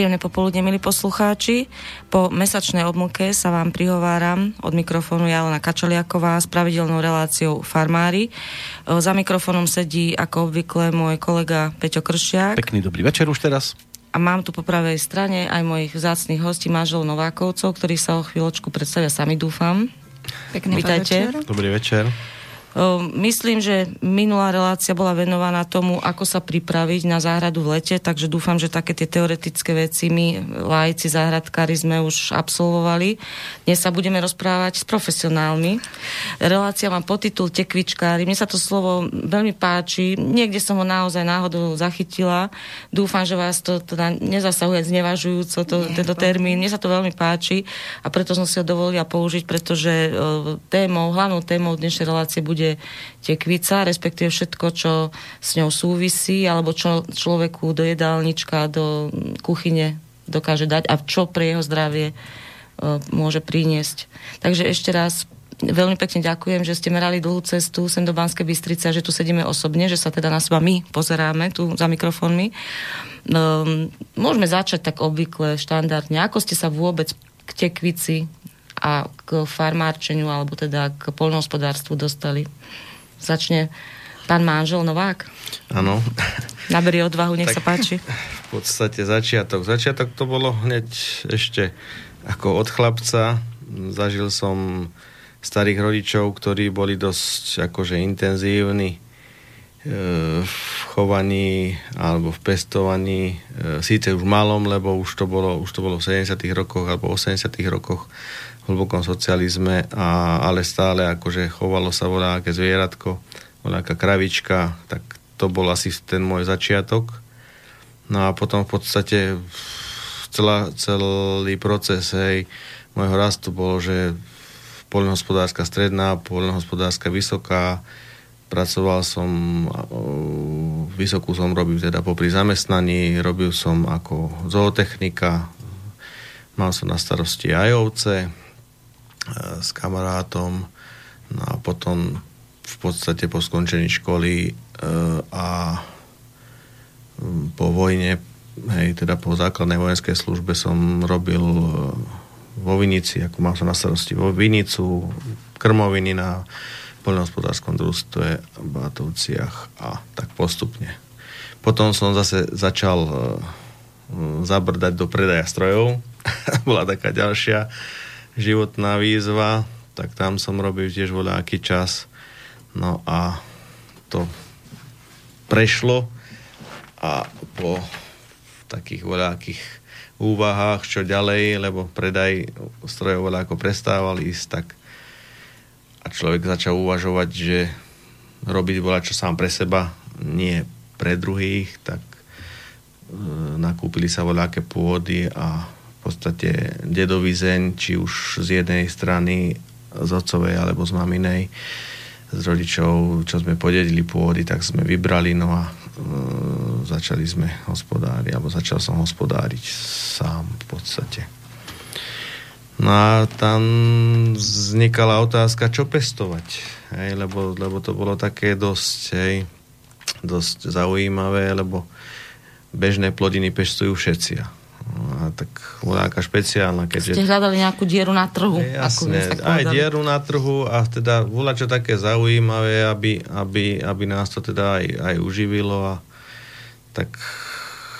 Príjemné popoludne, milí poslucháči. Po mesačnej obmlke sa vám prihováram od mikrofónu Jalena Kačaliaková s pravidelnou reláciou Farmári. Za mikrofónom sedí ako obvykle môj kolega Peťo Kršiak. Pekný dobrý večer už teraz. A mám tu po pravej strane aj mojich vzácných hostí, manželov Novákovcov, ktorí sa o chvíľočku predstavia sami, dúfam. Pekný Vítajte. večer. Dobrý večer. Myslím, že minulá relácia bola venovaná tomu, ako sa pripraviť na záhradu v lete, takže dúfam, že také tie teoretické veci my, lajci, záhradkári, sme už absolvovali. Dnes sa budeme rozprávať s profesionálmi. Relácia má podtitul Tekvičkári. Mne sa to slovo veľmi páči. Niekde som ho naozaj náhodou zachytila. Dúfam, že vás to teda nezasahuje znevažujúco to, tento termín. Mne sa to veľmi páči a preto som si ho dovolila použiť, pretože témou, hlavnou témou dnešnej relácie bude bude tekvica, respektíve všetko, čo s ňou súvisí, alebo čo človeku do jedálnička, do kuchyne dokáže dať a čo pre jeho zdravie uh, môže priniesť. Takže ešte raz veľmi pekne ďakujem, že ste merali dlhú cestu sem do Banskej Bystrice a že tu sedíme osobne, že sa teda na seba my pozeráme tu za mikrofónmi. Um, môžeme začať tak obvykle, štandardne. Ako ste sa vôbec k tekvici a k farmárčeniu alebo teda k poľnohospodárstvu dostali. Začne pán manžel Novák. Áno. Naberi odvahu, nech tak sa páči. V podstate začiatok. Začiatok to bolo hneď ešte ako od chlapca. Zažil som starých rodičov, ktorí boli dosť akože intenzívni e, v chovaní alebo v pestovaní. E, síce už malom, lebo už to bolo, už to bolo v 70 rokoch alebo 80 rokoch hlbokom socializme, a, ale stále akože chovalo sa voľaké zvieratko, voľaká kravička, tak to bol asi ten môj začiatok. No a potom v podstate celá, celý proces hej, môjho rastu bolo, že poľnohospodárska stredná, poľnohospodárska vysoká, pracoval som, vysokú som robil teda popri zamestnaní, robil som ako zootechnika, mal som na starosti aj ovce, s kamarátom no a potom v podstate po skončení školy e, a po vojne, hej, teda po základnej vojenskej službe som robil e, vo Vinici, ako mal som na starosti vo Vinicu, krmoviny na poľnohospodárskom družstve v Batovciach a tak postupne. Potom som zase začal zabrdať do predaja strojov. Bola taká ďalšia životná výzva, tak tam som robil tiež voľaký čas. No a to prešlo a po takých voľakých úvahách, čo ďalej, lebo predaj strojov ako prestával ísť, tak a človek začal uvažovať, že robiť bola čo sám pre seba, nie pre druhých, tak e, nakúpili sa voľaké pôdy a podstate dedový zeň, či už z jednej strany z otcovej alebo z maminej, z rodičov, čo sme podedili pôdy, tak sme vybrali, no a e, začali sme hospodáriť, alebo začal som hospodáriť sám v podstate. No a tam vznikala otázka, čo pestovať, hej, lebo, lebo to bolo také dosť, hej, dosť zaujímavé, lebo bežné plodiny pestujú všetci tak nejaká špeciálna. Keďže... Ste hľadali nejakú dieru na trhu. Jasne, ako aj dieru na trhu a teda voľa čo také zaujímavé, aby, aby, aby nás to teda aj, aj uživilo a tak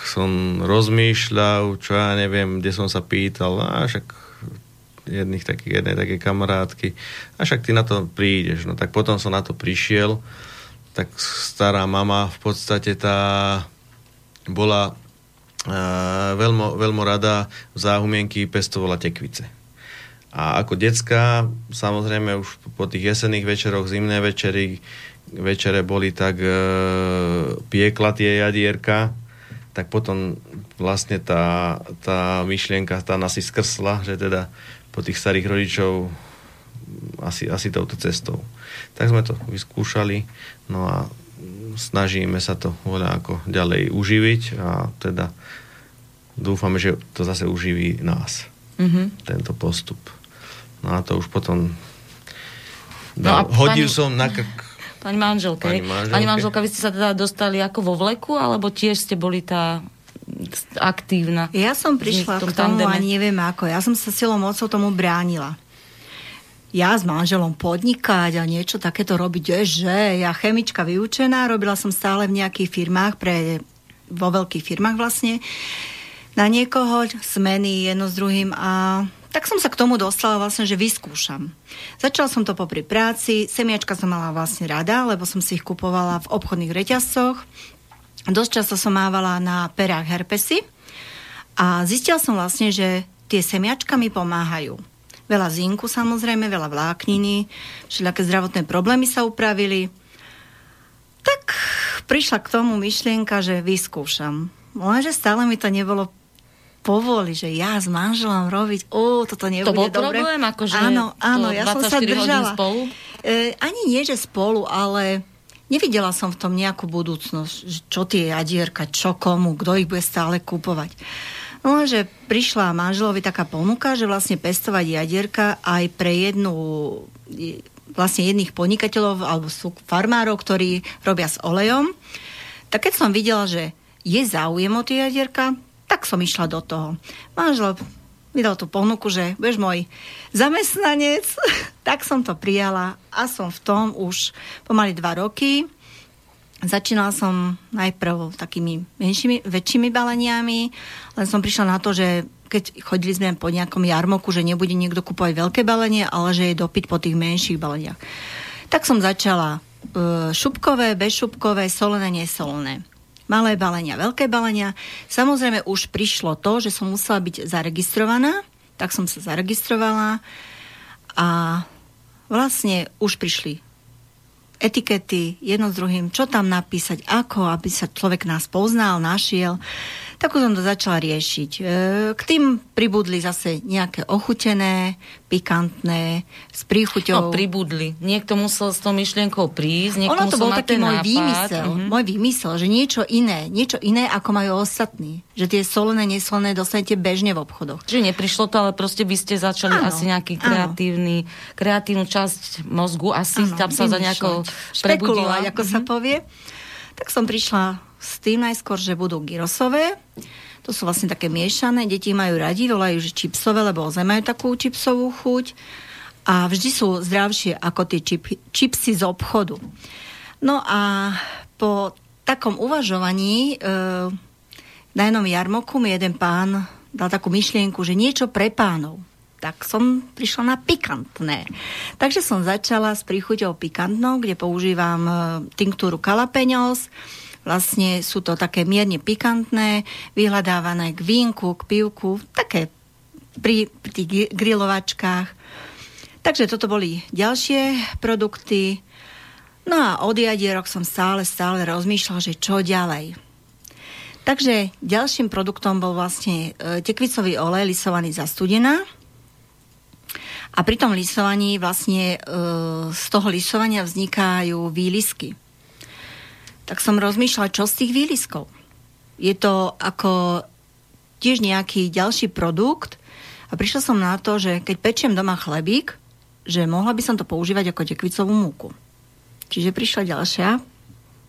som rozmýšľal, čo ja neviem, kde som sa pýtal, a však jedných takých, jednej také kamarátky, a však ty na to prídeš. No tak potom som na to prišiel, tak stará mama v podstate tá bola veľmi, veľmi rada v záhumienky pestovala tekvice. A ako decka, samozrejme už po tých jesenných večeroch, zimné večery, večere boli tak e, piekla tie jadierka, tak potom vlastne tá, tá myšlienka tá nás si skrsla, že teda po tých starých rodičov asi, asi touto cestou. Tak sme to vyskúšali, no a snažíme sa to ako ďalej uživiť a teda dúfame, že to zase uživí nás. Mm-hmm. Tento postup. No a to už potom no a hodil pani, som na krk Pani manželka, pani manželka. Pani manželka, vy ste sa teda dostali ako vo vleku, alebo tiež ste boli tá aktívna. Ja som prišla k tomu a neviem ako. Ja som sa silou mocou tomu bránila ja s manželom podnikať a niečo takéto robiť, že ja chemička vyučená, robila som stále v nejakých firmách, pre, vo veľkých firmách vlastne, na niekoho smeny jedno s druhým a tak som sa k tomu dostala vlastne, že vyskúšam. Začala som to popri práci, semiačka som mala vlastne rada, lebo som si ich kupovala v obchodných reťazcoch. Dosť často som mávala na perách herpesy a zistila som vlastne, že tie semiačka mi pomáhajú. Veľa zinku samozrejme, veľa vlákniny, všelijaké zdravotné problémy sa upravili. Tak prišla k tomu myšlienka, že vyskúšam. Lenže stále mi to nebolo povoli, že ja s manželom robiť, ó, toto nebude To bol dobre. problém, akože áno, áno, ja som sa držala. spolu? E, ani nie, že spolu, ale nevidela som v tom nejakú budúcnosť, čo tie jadierka, čo komu, kto ich bude stále kupovať. No že prišla manželovi taká ponuka, že vlastne pestovať jadierka aj pre jednu vlastne jedných podnikateľov alebo sú farmárov, ktorí robia s olejom. Tak keď som videla, že je záujem o tie jadierka, tak som išla do toho. Manžel mi dal tú ponuku, že budeš môj zamestnanec, tak som to prijala a som v tom už pomaly dva roky. Začínala som najprv takými menšími, väčšími baleniami, len som prišla na to, že keď chodili sme po nejakom jarmoku, že nebude niekto kupovať veľké balenie, ale že je dopyt po tých menších baleniach. Tak som začala e, šupkové, bezšupkové, solené, nesolené malé balenia, veľké balenia. Samozrejme už prišlo to, že som musela byť zaregistrovaná, tak som sa zaregistrovala a vlastne už prišli etikety jedno s druhým, čo tam napísať, ako, aby sa človek nás poznal, našiel tak som to začala riešiť. E, k tým pribudli zase nejaké ochutené, pikantné, s príchuťou. No, pribudli. Niekto musel s tou myšlienkou prísť, niekto ono to bol taký môj nápad. výmysel, mm-hmm. môj výmysel, že niečo iné, niečo iné, ako majú ostatní. Že tie solené, nesolené dostanete bežne v obchodoch. Čiže neprišlo to, ale proste by ste začali áno, asi nejaký kreatívny, áno. kreatívnu časť mozgu, asi áno, tam sa za nejakou prebudila. ako mm-hmm. sa mhm. povie. Tak som prišla s tým najskôr, že budú gyrosové. To sú vlastne také miešané. Deti majú radi, volajú, že čipsové, lebo ozaj majú takú čipsovú chuť. A vždy sú zdravšie ako tie čip, čipsy z obchodu. No a po takom uvažovaní e, na jednom jarmoku mi jeden pán dal takú myšlienku, že niečo pre pánov. Tak som prišla na pikantné. Takže som začala s príchuťou pikantnou, kde používam e, tinktúru kalapeňos, Vlastne sú to také mierne pikantné, vyhľadávané k vínku, k pivku, také pri, pri tých grilovačkách. Takže toto boli ďalšie produkty. No a od jadierok som stále, stále rozmýšľal, že čo ďalej. Takže ďalším produktom bol vlastne e, tekvicový olej lisovaný za studená. A pri tom lisovaní vlastne e, z toho lisovania vznikajú výlisky tak som rozmýšľala, čo z tých výliskov. Je to ako tiež nejaký ďalší produkt a prišla som na to, že keď pečiem doma chlebík, že mohla by som to používať ako tekvicovú múku. Čiže prišla ďalšia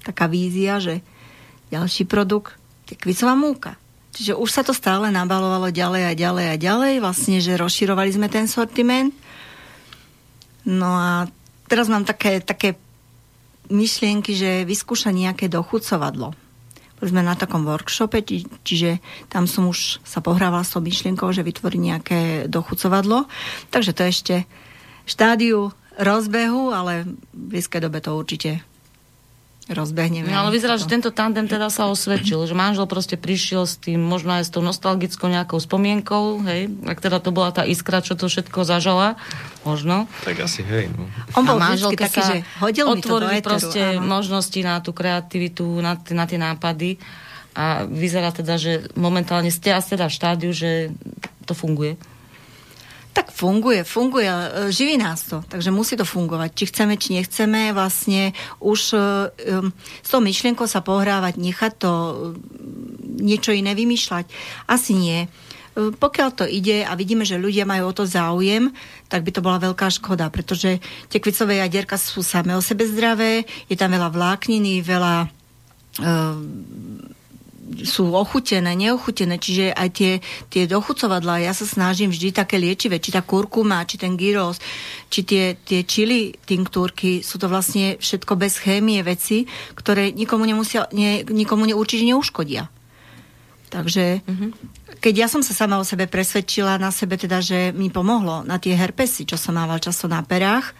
taká vízia, že ďalší produkt, tekvicová múka. Čiže už sa to stále nabalovalo ďalej a ďalej a ďalej, vlastne, že rozširovali sme ten sortiment. No a teraz mám také, také myšlienky, že vyskúša nejaké dochucovadlo. Boli sme na takom workshope, či, čiže tam som už sa pohrávala s myšlienkou, že vytvorí nejaké dochucovadlo. Takže to je ešte štádiu rozbehu, ale v blízkej dobe to určite rozbehneme. No, ale vyzerá, že tento tandem teda sa osvedčil, že manžel proste prišiel s tým, možno aj s tou nostalgickou nejakou spomienkou, hej, ak teda to bola tá iskra, čo to všetko zažala, možno. Tak asi, hej. No. On bol manžel taký, že hodil otvorili mi to do proste áno. možnosti na tú kreativitu, na, na tie nápady a vyzerá teda, že momentálne ste asi teda v štádiu, že to funguje. Tak funguje, funguje, e, živí nás to, takže musí to fungovať. Či chceme, či nechceme, vlastne už um, s tou myšlienkou sa pohrávať, nechať to um, niečo iné vymýšľať. Asi nie. Pokiaľ to ide a vidíme, že ľudia majú o to záujem, tak by to bola veľká škoda, pretože tekvicové jadierka sú samé o sebe zdravé, je tam veľa vlákniny, veľa um, sú ochutené, neochutené, čiže aj tie, tie dochucovadlá, ja sa snažím vždy také liečivé, či tá kurkuma, či ten gyros, či tie, tie čili tinktúrky, sú to vlastne všetko bez chémie veci, ktoré nikomu, nemusia, ne, nikomu ne, určite neuškodia. Takže mm-hmm. keď ja som sa sama o sebe presvedčila na sebe teda, že mi pomohlo na tie herpesy, čo som mával často na perách,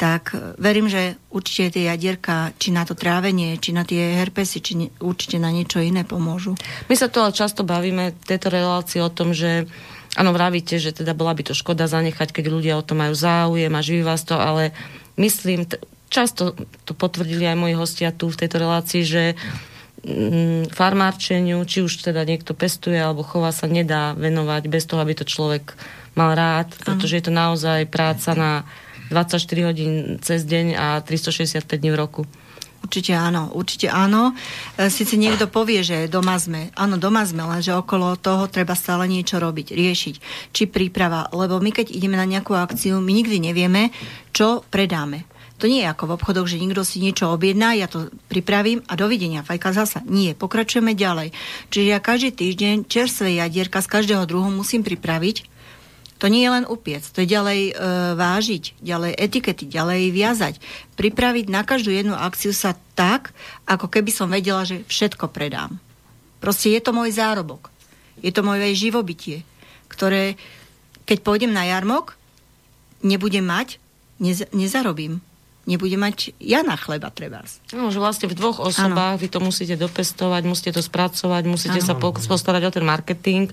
tak verím, že určite tie jadierka, či na to trávenie, či na tie herpesy, či ne, určite na niečo iné pomôžu. My sa tu ale často bavíme v tejto relácii o tom, že áno, vravíte, že teda bola by to škoda zanechať, keď ľudia o to majú záujem a živí vás to, ale myslím, t- často to potvrdili aj moji hostia tu v tejto relácii, že mm, farmárčeniu, či už teda niekto pestuje alebo chová sa nedá venovať bez toho, aby to človek mal rád, pretože je to naozaj práca na 24 hodín cez deň a 365 dní v roku. Určite áno, určite áno. E, Sice niekto povie, že doma sme. Áno, doma sme, lenže okolo toho treba stále niečo robiť, riešiť. Či príprava, lebo my keď ideme na nejakú akciu, my nikdy nevieme, čo predáme. To nie je ako v obchodoch, že niekto si niečo objedná, ja to pripravím a dovidenia, fajka zasa. Nie, pokračujeme ďalej. Čiže ja každý týždeň čerstvé jadierka z každého druhu musím pripraviť, to nie je len upiec, to je ďalej e, vážiť, ďalej etikety, ďalej viazať. Pripraviť na každú jednu akciu sa tak, ako keby som vedela, že všetko predám. Proste je to môj zárobok. Je to moje živobytie, ktoré, keď pôjdem na jarmok, nebudem mať, nez, nezarobím nebude mať ja na chleba treba. No, že vlastne v dvoch osobách ano. vy to musíte dopestovať, musíte to spracovať, musíte ano. sa postarať o ten marketing,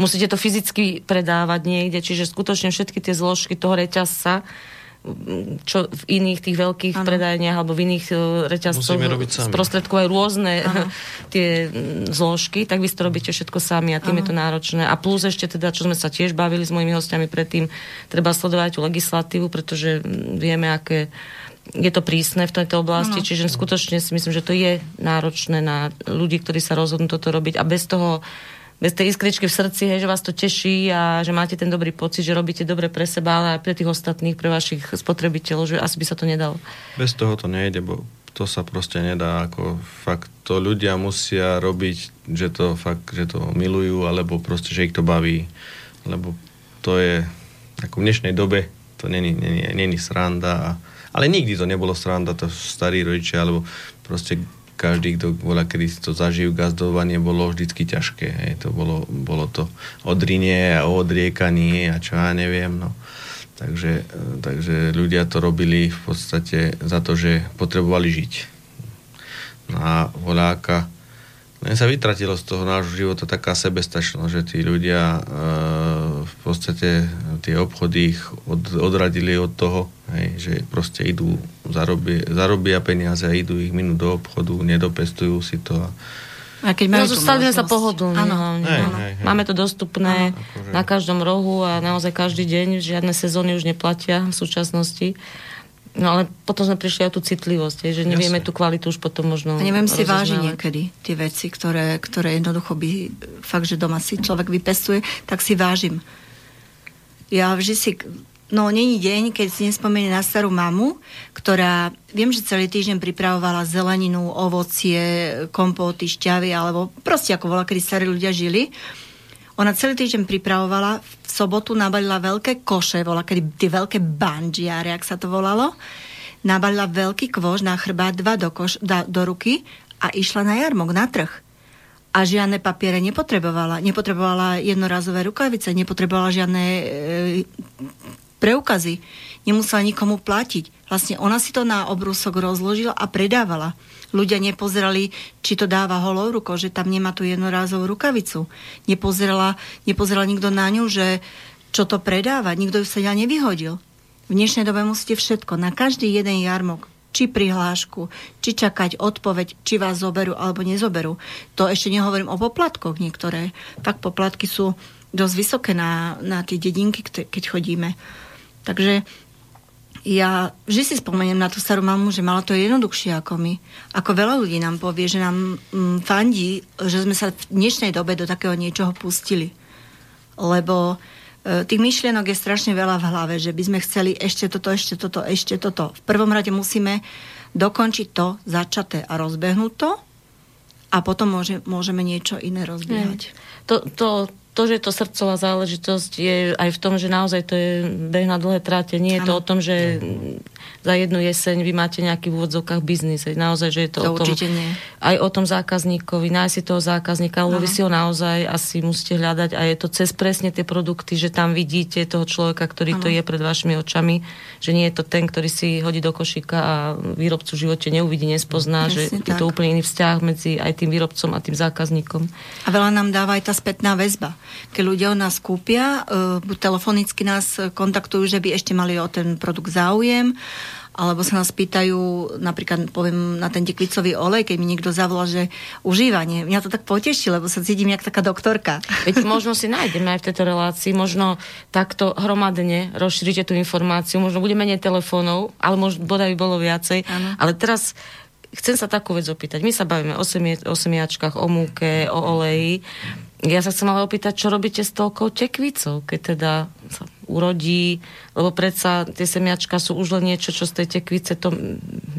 musíte to fyzicky predávať niekde, čiže skutočne všetky tie zložky toho reťazca čo v iných tých veľkých ano. predajniach alebo v iných uh, reťazcoch sprostredkovajú rôzne ano. tie zložky, tak vy to robíte všetko sami a tým ano. je to náročné. A plus ešte teda, čo sme sa tiež bavili s mojimi hostiami predtým, treba sledovať tú legislatívu, pretože vieme, aké je to prísne v tejto oblasti, no. čiže skutočne si myslím, že to je náročné na ľudí, ktorí sa rozhodnú toto robiť a bez toho bez tej iskričky v srdci, hej, že vás to teší a že máte ten dobrý pocit, že robíte dobre pre seba, ale aj pre tých ostatných, pre vašich spotrebiteľov, že asi by sa to nedalo. Bez toho to nejde, bo to sa proste nedá, ako fakt to ľudia musia robiť, že to fakt, že to milujú, alebo proste, že ich to baví, lebo to je, ako v dnešnej dobe, to není, není, není sranda a ale nikdy to nebolo sranda, to starí rodičia, alebo proste každý, kto bola, kedy si to zažijú, gazdovanie bolo vždycky ťažké. Hej. To bolo, bolo to odrinie a odriekanie a čo ja neviem. No. Takže, takže ľudia to robili v podstate za to, že potrebovali žiť. No a voláka len sa vytratilo z toho nášho života taká sebestačnosť, že tí ľudia e, v podstate tie obchody ich od, odradili od toho, hej, že proste idú, zarobia, zarobia peniaze a idú ich minúť do obchodu, nedopestujú si to a a keď majú no, zostali sme sa pohodlní. Áno, hej, hej, hej. Máme to dostupné áno, akože. na každom rohu a naozaj každý deň. Žiadne sezóny už neplatia v súčasnosti. No ale potom sme prišli aj tú citlivosť, že nevieme Jasne. tú kvalitu už potom možno A neviem si vážiť niekedy tie veci, ktoré, ktoré jednoducho by fakt, že doma si človek vypestuje, tak si vážim. Ja vždy si No, není deň, keď si nespomenie na starú mamu, ktorá, viem, že celý týždeň pripravovala zeleninu, ovocie, kompóty, šťavy, alebo proste ako bola, kedy starí ľudia žili. Ona celý týždeň pripravovala, v sobotu nabalila veľké koše, bola kedy tie veľké banžiare, ak sa to volalo. Nabalila veľký kvož na chrbát, dva do, koš, da, do ruky a išla na jarmok, na trh. A žiadne papiere nepotrebovala. Nepotrebovala jednorazové rukavice, nepotrebovala žiadne e, preukazy. Nemusela nikomu platiť. Vlastne ona si to na obrúsok rozložila a predávala ľudia nepozerali, či to dáva holou rukou, že tam nemá tú jednorázovú rukavicu. Nepozerala, nepozerala nikto na ňu, že čo to predáva. Nikto ju sa ja nevyhodil. V dnešnej dobe musíte všetko, na každý jeden jarmok, či prihlášku, či čakať odpoveď, či vás zoberú alebo nezoberú. To ešte nehovorím o poplatkoch niektoré. Tak poplatky sú dosť vysoké na, na tie dedinky, keď chodíme. Takže ja vždy si spomeniem na tú starú mamu, že mala to jednoduchšie ako my. Ako veľa ľudí nám povie, že nám mm, fandí, že sme sa v dnešnej dobe do takého niečoho pustili. Lebo e, tých myšlienok je strašne veľa v hlave, že by sme chceli ešte toto, ešte toto, ešte toto. V prvom rade musíme dokončiť to, začaté a rozbehnúť to a potom môže, môžeme niečo iné rozbiehať. To, to, to, že to srdcová záležitosť je aj v tom, že naozaj to je beh na dlhé tráte. Nie je ano. to o tom, že za jednu jeseň vy máte nejaký v úvodzovkách biznis. Naozaj, že je to, to o tom, nie. aj o tom zákazníkovi, nájsť si toho zákazníka, lebo vy si ho naozaj asi musíte hľadať a je to cez presne tie produkty, že tam vidíte toho človeka, ktorý ano. to je pred vašimi očami, že nie je to ten, ktorý si hodí do košíka a výrobcu v živote neuvidí, nespozná, Presne že tak. je to úplne iný vzťah medzi aj tým výrobcom a tým zákazníkom. A veľa nám dáva aj tá spätná väzba. Keď ľudia od nás kúpia, uh, telefonicky nás kontaktujú, že by ešte mali o ten produkt záujem, alebo sa nás pýtajú, napríklad poviem na ten tekvicový olej, keď mi niekto zavolá, že užívanie. Mňa to tak poteší, lebo sa cítim jak taká doktorka. Veď možno si nájdeme aj v tejto relácii, možno takto hromadne rozšírite tú informáciu, možno bude menej telefónov, ale možno bodaj by bolo viacej. Ano. Ale teraz chcem sa takú vec opýtať. My sa bavíme o, semie, o semiačkách, o múke, o oleji. Ja sa chcem ale opýtať, čo robíte s toľkou tekvicou, keď teda sa urodí, lebo predsa tie semiačka sú už len niečo, čo z tej tekvice to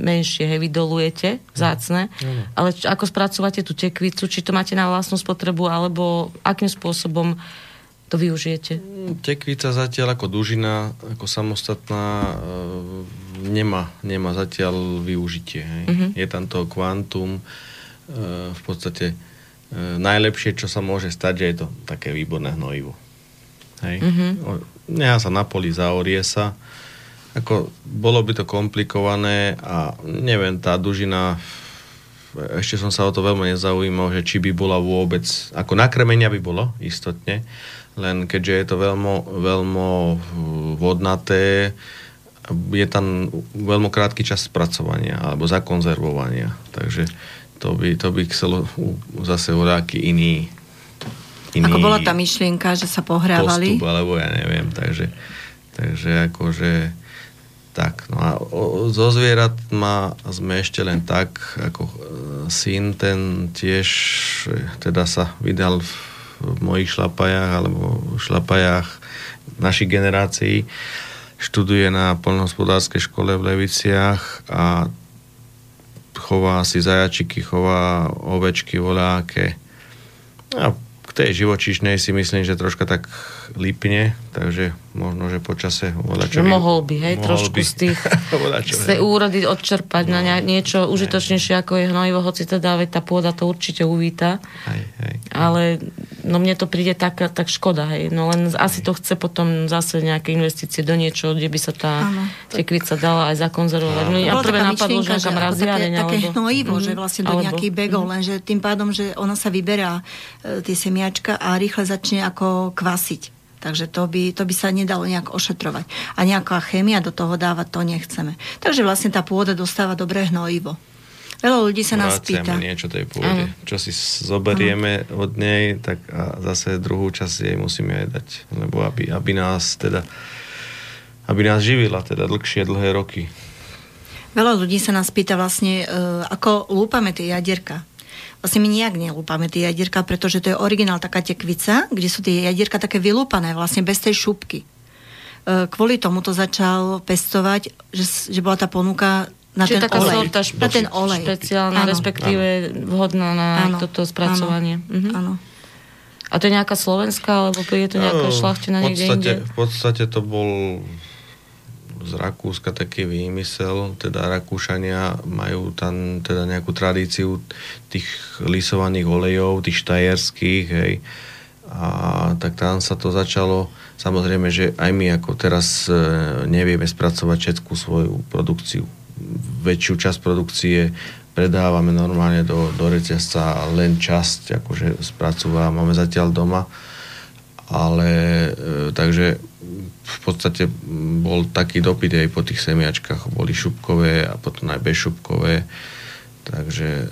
menšie, hej, vydolujete, vzácne, mm. ale č- ako spracovate tú tekvicu, či to máte na vlastnú spotrebu, alebo akým spôsobom to využijete? Tekvica zatiaľ ako dužina, ako samostatná, e, nemá, nemá zatiaľ využitie. Hej. Mm-hmm. Je tam to kvantum, e, v podstate E, najlepšie, čo sa môže stať, že je to také výborné hnojivo. Hej. Mm-hmm. Nechá sa na poli, zaorie sa. Ako, bolo by to komplikované a neviem, tá dužina ešte som sa o to veľmi nezaujímal, že či by bola vôbec, ako nakrmenia by bolo, istotne, len keďže je to veľmi, veľmi vodnaté, je tam veľmi krátky čas spracovania alebo zakonzervovania. Takže to by, to by chcelo zase voľaký iný, iný Ako bola tá myšlienka, že sa pohrávali? Postup, alebo ja neviem, takže, takže akože tak, no a o, zo zvierat má, sme ešte len tak, ako e, syn ten tiež e, teda sa vydal v, v mojich šlapajách alebo v šlapajách našich generácií študuje na poľnohospodárskej škole v Leviciach a chová si zajačiky, chová ovečky, voľáke. A k tej živočišnej si myslím, že troška tak lípne, takže možno, že počase voľačo... By, mohol by, hej, mohol trošku by, z tých z tej úrody odčerpať no, na niečo užitočnejšie ako je hnojivo, hoci teda veď tá pôda to určite uvíta. Hej, hej. Ale no mne to príde tak, tak škoda, hej. No len hej. asi to chce potom zase nejaké investície do niečo, kde by sa tá tekvica dala aj zakonzervovať. No, ja prvé napadlo, že nejaká mraziareň. Také, také hnojivo, mm-hmm. že vlastne do alebo, nejakých begov, mm-hmm. lenže tým pádom, že ona sa vyberá e, tie semiačka a rýchle začne ako kvasiť. Takže to by, to by sa nedalo nejak ošetrovať. A nejaká chémia do toho dávať, to nechceme. Takže vlastne tá pôda dostáva dobré hnojivo. Veľa ľudí sa nás pýta. niečo tej pôde. Ano. Čo si zoberieme ano. od nej, tak a zase druhú časť jej musíme aj dať. Lebo aby, aby nás teda aby nás živila teda dlhšie, dlhé roky. Veľa ľudí sa nás pýta vlastne, uh, ako lúpame tie jadierka vlastne my nejak nelúpame tie jadierka, pretože to je originál taká tekvica, kde sú tie jadierka také vylúpané, vlastne bez tej šupky. E, kvôli tomu to začal pestovať, že, že bola tá ponuka na Čiže ten taká olej. Sorta špe- na ten olej. Špeciálna, ano. respektíve ano. vhodná na ano. toto spracovanie. Áno. Mhm. A to je nejaká slovenská, alebo je to nejaká no, šlachtina niekde inde? V podstate to bol z Rakúska taký výmysel, teda Rakúšania majú tam teda nejakú tradíciu tých lisovaných olejov, tých štajerských, hej. A tak tam sa to začalo, samozrejme, že aj my ako teraz e, nevieme spracovať všetkú svoju produkciu. Väčšiu časť produkcie predávame normálne do, do reťazca len časť akože spracúvame zatiaľ doma. Ale e, takže v podstate bol taký dopyt aj po tých semiačkách. Boli šupkové a potom aj bezšupkové. Takže e,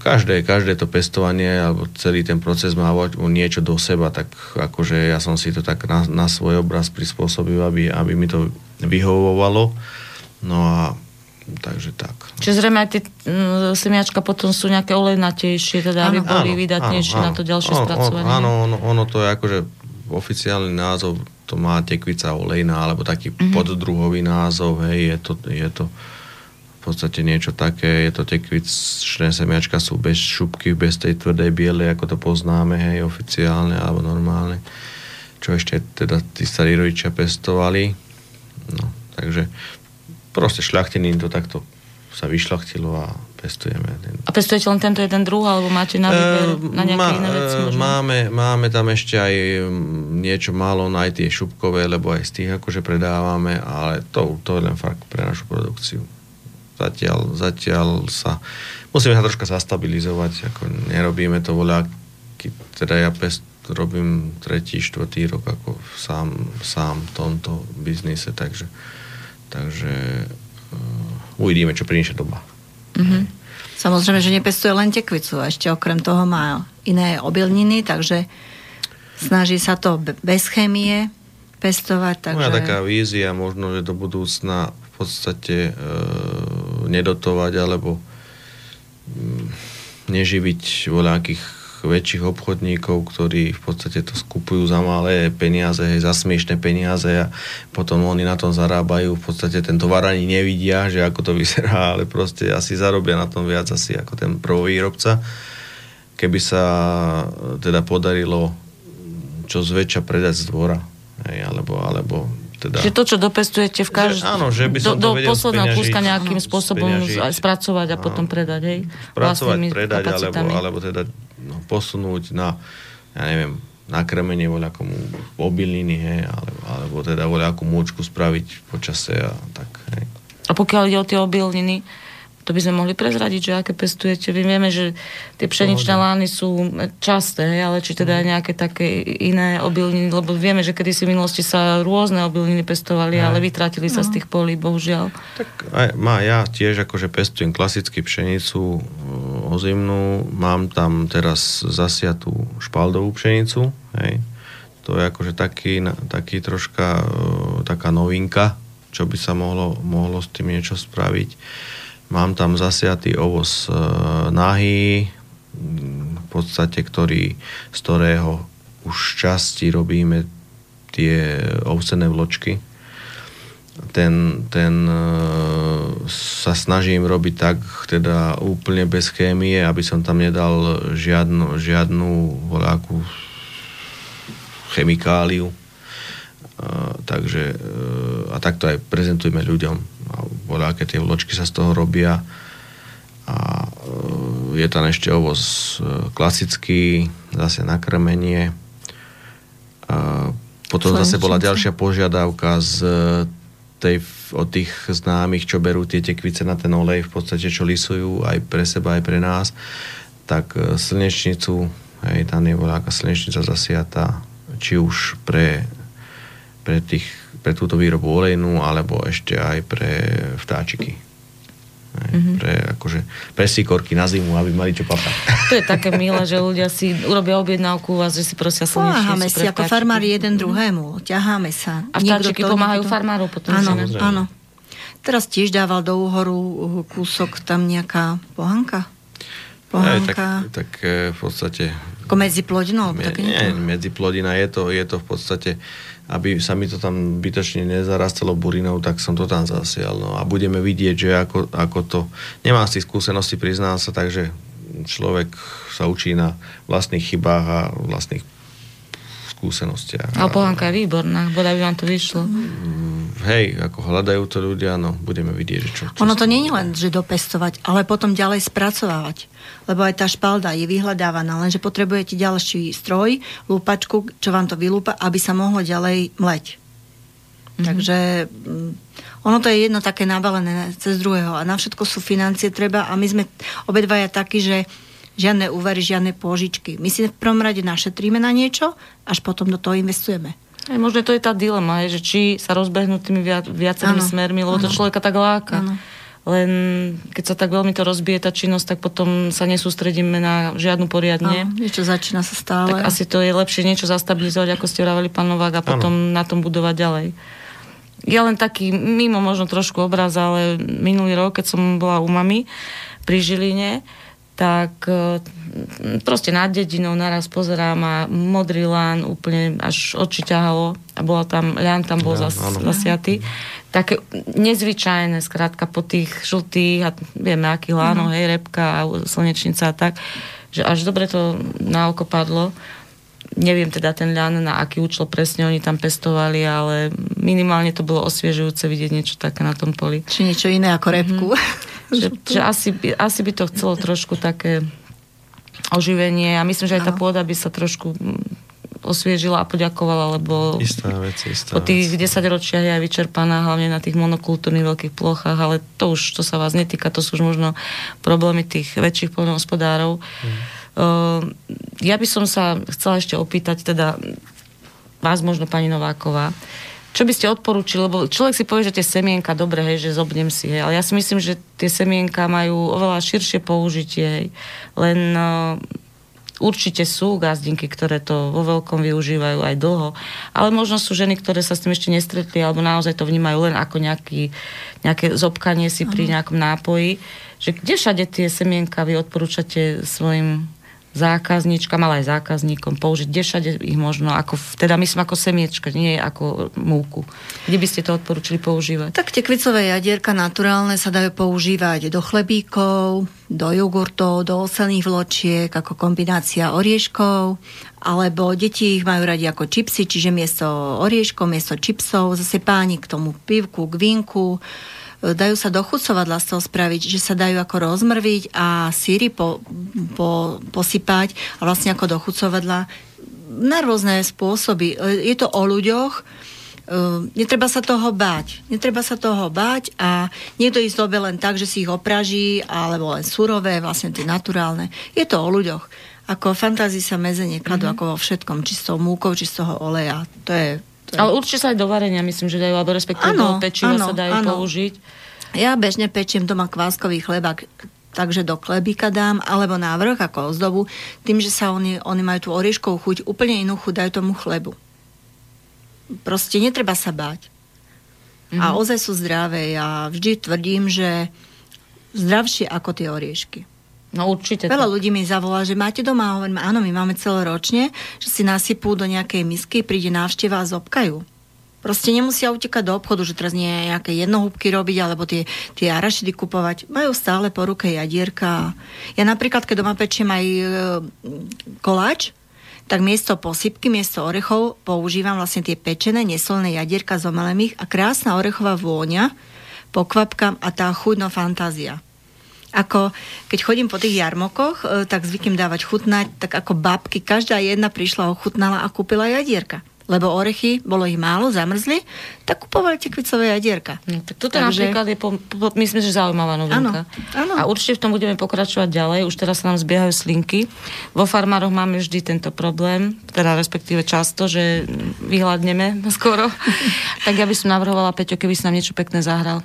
každé, každé to pestovanie alebo celý ten proces má niečo do seba, tak akože ja som si to tak na, na svoj obraz prispôsobil, aby, aby mi to vyhovovalo. No a takže tak. Čiže zrejme aj tie semiačka potom sú nejaké olejnatejšie, teda aby boli vydatnejšie na to ďalšie spracovanie. Áno, ono, ono to je akože oficiálny názov to má tekvica olejná, alebo taký mm-hmm. poddruhový názov, hej, je to, je to v podstate niečo také, je to tekvičné semiačka, sú bez šupky, bez tej tvrdej bielej, ako to poznáme, hej, oficiálne alebo normálne, čo ešte teda tí starí rodičia pestovali. No, takže proste šľachtení to takto sa vyšľachtilo a pestujeme. A pestujete len tento jeden druh, alebo máte na výber uh, na nejaké má, iné veci? Možno? Máme, máme tam ešte aj niečo málo, aj tie šupkové, lebo aj z tých akože predávame, ale to, to je len fakt pre našu produkciu zatiaľ, zatiaľ sa musíme sa troška zastabilizovať, ako nerobíme to voľa, teda ja pest, robím tretí, štvrtý rok ako sám, sám v tomto biznise, takže, takže uh, uvidíme, čo priniesie doba. Mm-hmm. Samozrejme, že nepestuje len tekvicu, a ešte okrem toho má iné obilniny, takže snaží sa to bez chemie pestovať. Takže... Moja taká vízia možno, že do budúcna v podstate e, nedotovať alebo mm, neživiť voľakých väčších obchodníkov, ktorí v podstate to skupujú za malé peniaze, za smiešné peniaze a potom oni na tom zarábajú. V podstate ten tovar ani nevidia, že ako to vyzerá, ale proste asi zarobia na tom viac asi ako ten prvovýrobca. Keby sa teda podarilo čo zväčša predať z dvora, hej, alebo, alebo teda... Čiže to, čo dopestujete v každom... Áno, že by som do, do posledného kúska nejakým spôsobom aj spracovať a potom predať, hej? Spracovať, predať, alebo, alebo teda posunúť na, ja neviem, nakrmenie voľakomu obilniny, hej, alebo, alebo teda voľakú múčku spraviť počase a tak, hej. A pokiaľ ide o tie obilniny, to by sme mohli prezradiť, že aké pestujete. My vieme, že tie pšeničné lány sú časté, ale či teda aj nejaké také iné obilniny, lebo vieme, že kedy si v minulosti sa rôzne obilniny pestovali, aj. ale vytratili sa no. z tých polí, bohužiaľ. Tak aj, má, ja tiež akože pestujem klasicky pšenicu eh, ozimnú, mám tam teraz zasiatú špaldovú pšenicu, hej. To je akože taký, taký troška eh, taká novinka, čo by sa mohlo, mohlo s tým niečo spraviť Mám tam zasiatý ovoz e, nahý, v podstate, ktorý, z ktorého už časti robíme tie ovcené vločky. Ten, ten e, sa snažím robiť tak, teda úplne bez chémie, aby som tam nedal žiadnu, žiadnu voľakú chemikáliu. E, takže a takto aj prezentujeme ľuďom voľaké tie vločky sa z toho robia a e, je tam ešte ovoz e, klasický, zase nakrmenie. A potom zase bola ďalšia požiadavka z tej, od tých známych, čo berú tie tekvice na ten olej, v podstate čo lisujú aj pre seba, aj pre nás, tak e, slnečnicu, hej, tam je voľaká slnečnica zasiata, či už pre, pre tých pre túto výrobu olejnú, alebo ešte aj pre vtáčiky. Mm-hmm. Pre, akože, pre sikorky na zimu, aby mali čo papať. To je také milé, že ľudia si urobia objednávku u vás, že si prosia slnečnicu Pomáhame si ako farmári jeden druhému. Ťaháme sa. A vtáčiky pomáhajú to... farmárov potom. Áno, áno. Teraz tiež dával do úhoru kúsok tam nejaká pohanka. Pohanka. tak, tak v podstate... Ako medziplodina? Me, nie, medziplodina je to, je to v podstate aby sa mi to tam bytočne nezarastalo burinou, tak som to tam zasial. No a budeme vidieť, že ako, ako to... Nemám si skúsenosti, priznám sa, takže človek sa učí na vlastných chybách a vlastných skúsenostiach. Ale pohánka je výborná, bodaj by vám to vyšlo. Mm, hej, ako hľadajú to ľudia, no budeme vidieť, že čo. čo ono to nie je len, že dopestovať, ale potom ďalej spracovávať. Lebo aj tá špalda je vyhľadávaná, lenže potrebujete ďalší stroj, lúpačku, čo vám to vylúpa, aby sa mohlo ďalej mleť. Mm-hmm. Takže mm, ono to je jedno také nabalené cez druhého a na všetko sú financie treba a my sme obedvaja takí, že žiadne úvery, žiadne pôžičky. My si v prvom rade našetríme na niečo, až potom do toho investujeme. Aj, možno to je tá dilema, že či sa rozbehnú tými viac, viacerými ano, smermi, lebo ano. to človeka tak láka. Ano. Len keď sa tak veľmi to rozbije tá činnosť, tak potom sa nesústredíme na žiadnu poriadne. Ano, niečo začína sa stále. Tak asi to je lepšie niečo zastabilizovať, ako ste vraveli pán Novák, a potom ano. na tom budovať ďalej. Ja len taký, mimo možno trošku obraz, ale minulý rok, keď som bola u mami pri Žiline, tak e, proste nad dedinou naraz pozerám a modrý lán úplne až oči ťahalo a bola tam, ľan tam bol ja, zas, zasiatý. Také nezvyčajné, skrátka po tých žltých a vieme, aký láno, mm-hmm. hej, repka a slnečnica a tak, že až dobre to na oko padlo. Neviem teda ten ľan, na aký účel presne oni tam pestovali, ale minimálne to bolo osviežujúce vidieť niečo také na tom poli. Či niečo iné ako repku. Mm-hmm že, že asi, asi by to chcelo trošku také oživenie. A myslím, že aj tá pôda by sa trošku mm, osviežila a poďakovala, lebo istá vec, istá po tých 10 ročiach je aj vyčerpaná, hlavne na tých monokultúrnych veľkých plochách, ale to už to sa vás netýka, to sú už možno problémy tých väčších poľnohospodárov. Mm. Uh, ja by som sa chcela ešte opýtať, teda vás možno pani Nováková, čo by ste odporúčili? Lebo človek si povie, že tie semienka, dobre, hej, že zobnem si, hej, ale ja si myslím, že tie semienka majú oveľa širšie použitie, hej. len uh, určite sú gazdinky, ktoré to vo veľkom využívajú aj dlho, ale možno sú ženy, ktoré sa s tým ešte nestretli, alebo naozaj to vnímajú len ako nejaký, nejaké zobkanie si pri nejakom nápoji, že kde všade tie semienka vy odporúčate svojim zákazníčkam, ale aj zákazníkom použiť, kde všade ich možno, ako, teda myslím ako semiečka, nie ako múku. Kde by ste to odporúčili používať? Tak tekvicové jadierka naturálne sa dajú používať do chlebíkov, do jogurtov, do oselných vločiek, ako kombinácia orieškov, alebo deti ich majú radi ako čipsy, čiže miesto orieškov, miesto čipsov, zase páni k tomu pivku, k vinku, dajú sa dochucovadla z toho spraviť, že sa dajú ako rozmrviť a síry po, po, posypať a vlastne ako dochucovadla na rôzne spôsoby. Je to o ľuďoch, netreba sa toho báť. Netreba sa toho báť a niekto ich zobe len tak, že si ich opraží, alebo len surové, vlastne tie naturálne. Je to o ľuďoch. Ako fantázii sa meze nekladú, mm-hmm. ako vo všetkom, či z toho múkov, či z toho oleja. To je ale určite sa aj do varenia, myslím, že dajú, alebo respektíve ano, do pečiva ano, sa dajú ano. použiť. Ja bežne pečiem doma kváskový chlebák, takže do klebíka dám, alebo návrh ako ozdobu, tým, že sa oni, oni majú tú orieškovú chuť, úplne inú chuť dajú tomu chlebu. Proste netreba sa báť. Mm-hmm. A mhm. ozaj sú zdravé. Ja vždy tvrdím, že zdravšie ako tie oriešky. No určite. Veľa ľudí mi zavolá, že máte doma, hovorím, áno, my máme celoročne, že si nasypú do nejakej misky, príde návšteva a zobkajú. Proste nemusia utekať do obchodu, že teraz nie nejaké jednohúbky robiť, alebo tie, tie arašidy kupovať. Majú stále po ruke jadierka. Ja napríklad, keď doma pečiem aj e, koláč, tak miesto posypky, miesto orechov používam vlastne tie pečené nesolné jadierka z omelemých a krásna orechová vôňa, pokvapkám a tá chudno fantázia. Ako keď chodím po tých jarmokoch, e, tak zvyknem dávať chutnať, tak ako babky, každá jedna prišla, ochutnala a kúpila jadierka lebo orechy, bolo ich málo, zamrzli, tak kupovali tekvicové jadierka. No, tak toto Takže... napríklad je, po, po, myslím, že zaujímavá novinka. Áno, áno. A určite v tom budeme pokračovať ďalej. Už teraz sa nám zbiehajú slinky. Vo farmároch máme vždy tento problém, teda respektíve často, že vyhľadneme skoro. tak ja by som navrhovala, Peťo, keby si nám niečo pekné zahral.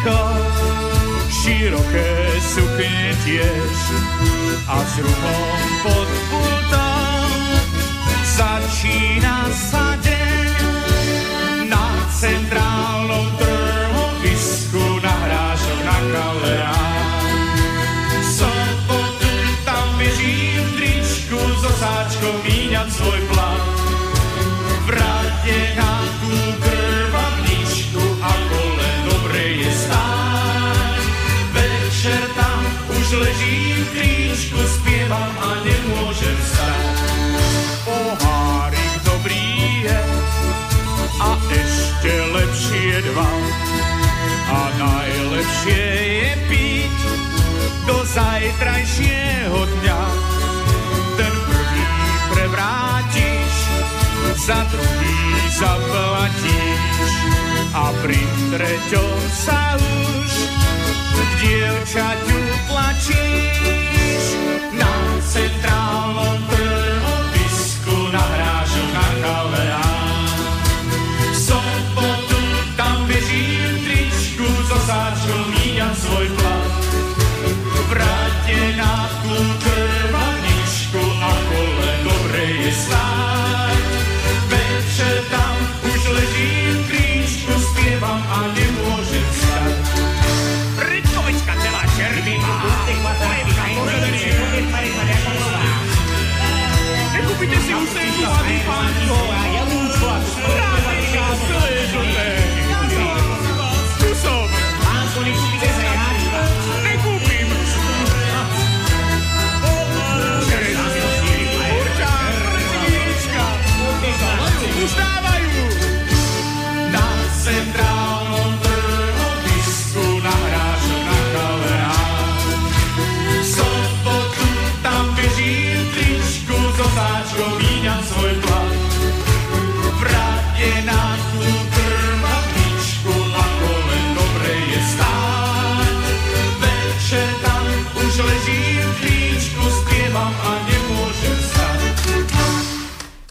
Ručníkoch, široké sukne tiež a s ruchom pod pultom začína sa deň na centrálnom trhovisku na hrášok na Kalea. sáčkom míňať svoj dva. A najlepšie je piť do zajtrajšieho dňa. Ten prvý prevrátiš, za druhý zaplatíš a pri treťom sa už dievčaťu tlačíš na centrálnom trhu. control.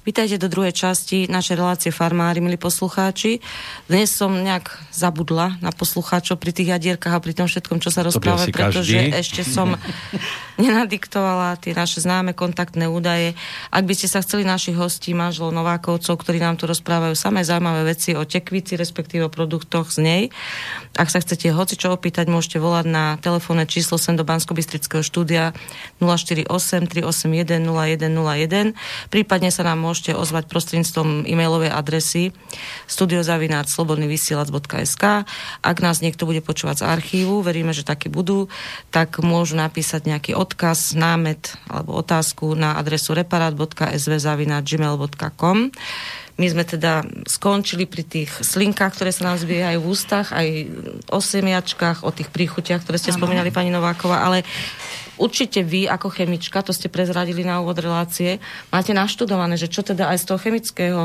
Vítajte do druhej časti našej relácie Farmári, milí poslucháči. Dnes som nejak zabudla na poslucháčov pri tých jadierkách a pri tom všetkom, čo sa rozpráva, pretože každý. ešte som nenadiktovala tie naše známe kontaktné údaje. Ak by ste sa chceli našich hostí, manželov Novákovcov, ktorí nám tu rozprávajú samé zaujímavé veci o tekvici, respektíve o produktoch z nej, ak sa chcete hoci čo opýtať, môžete volať na telefónne číslo sem do bansko štúdia 048 381 0101, prípadne sa nám môžete ozvať prostredníctvom e-mailovej adresy studiozavináčslobodnyvysielac.sk Ak nás niekto bude počúvať z archívu, veríme, že také budú, tak môžu napísať nejaký odkaz, námet alebo otázku na adresu reparát.svzavináčgmail.com my sme teda skončili pri tých slinkách, ktoré sa nám zbiehajú v ústach, aj o semiačkách, o tých príchutiach, ktoré ste spomínali, pani Nováková, ale určite vy, ako chemička, to ste prezradili na úvod relácie, máte naštudované, že čo teda aj z toho chemického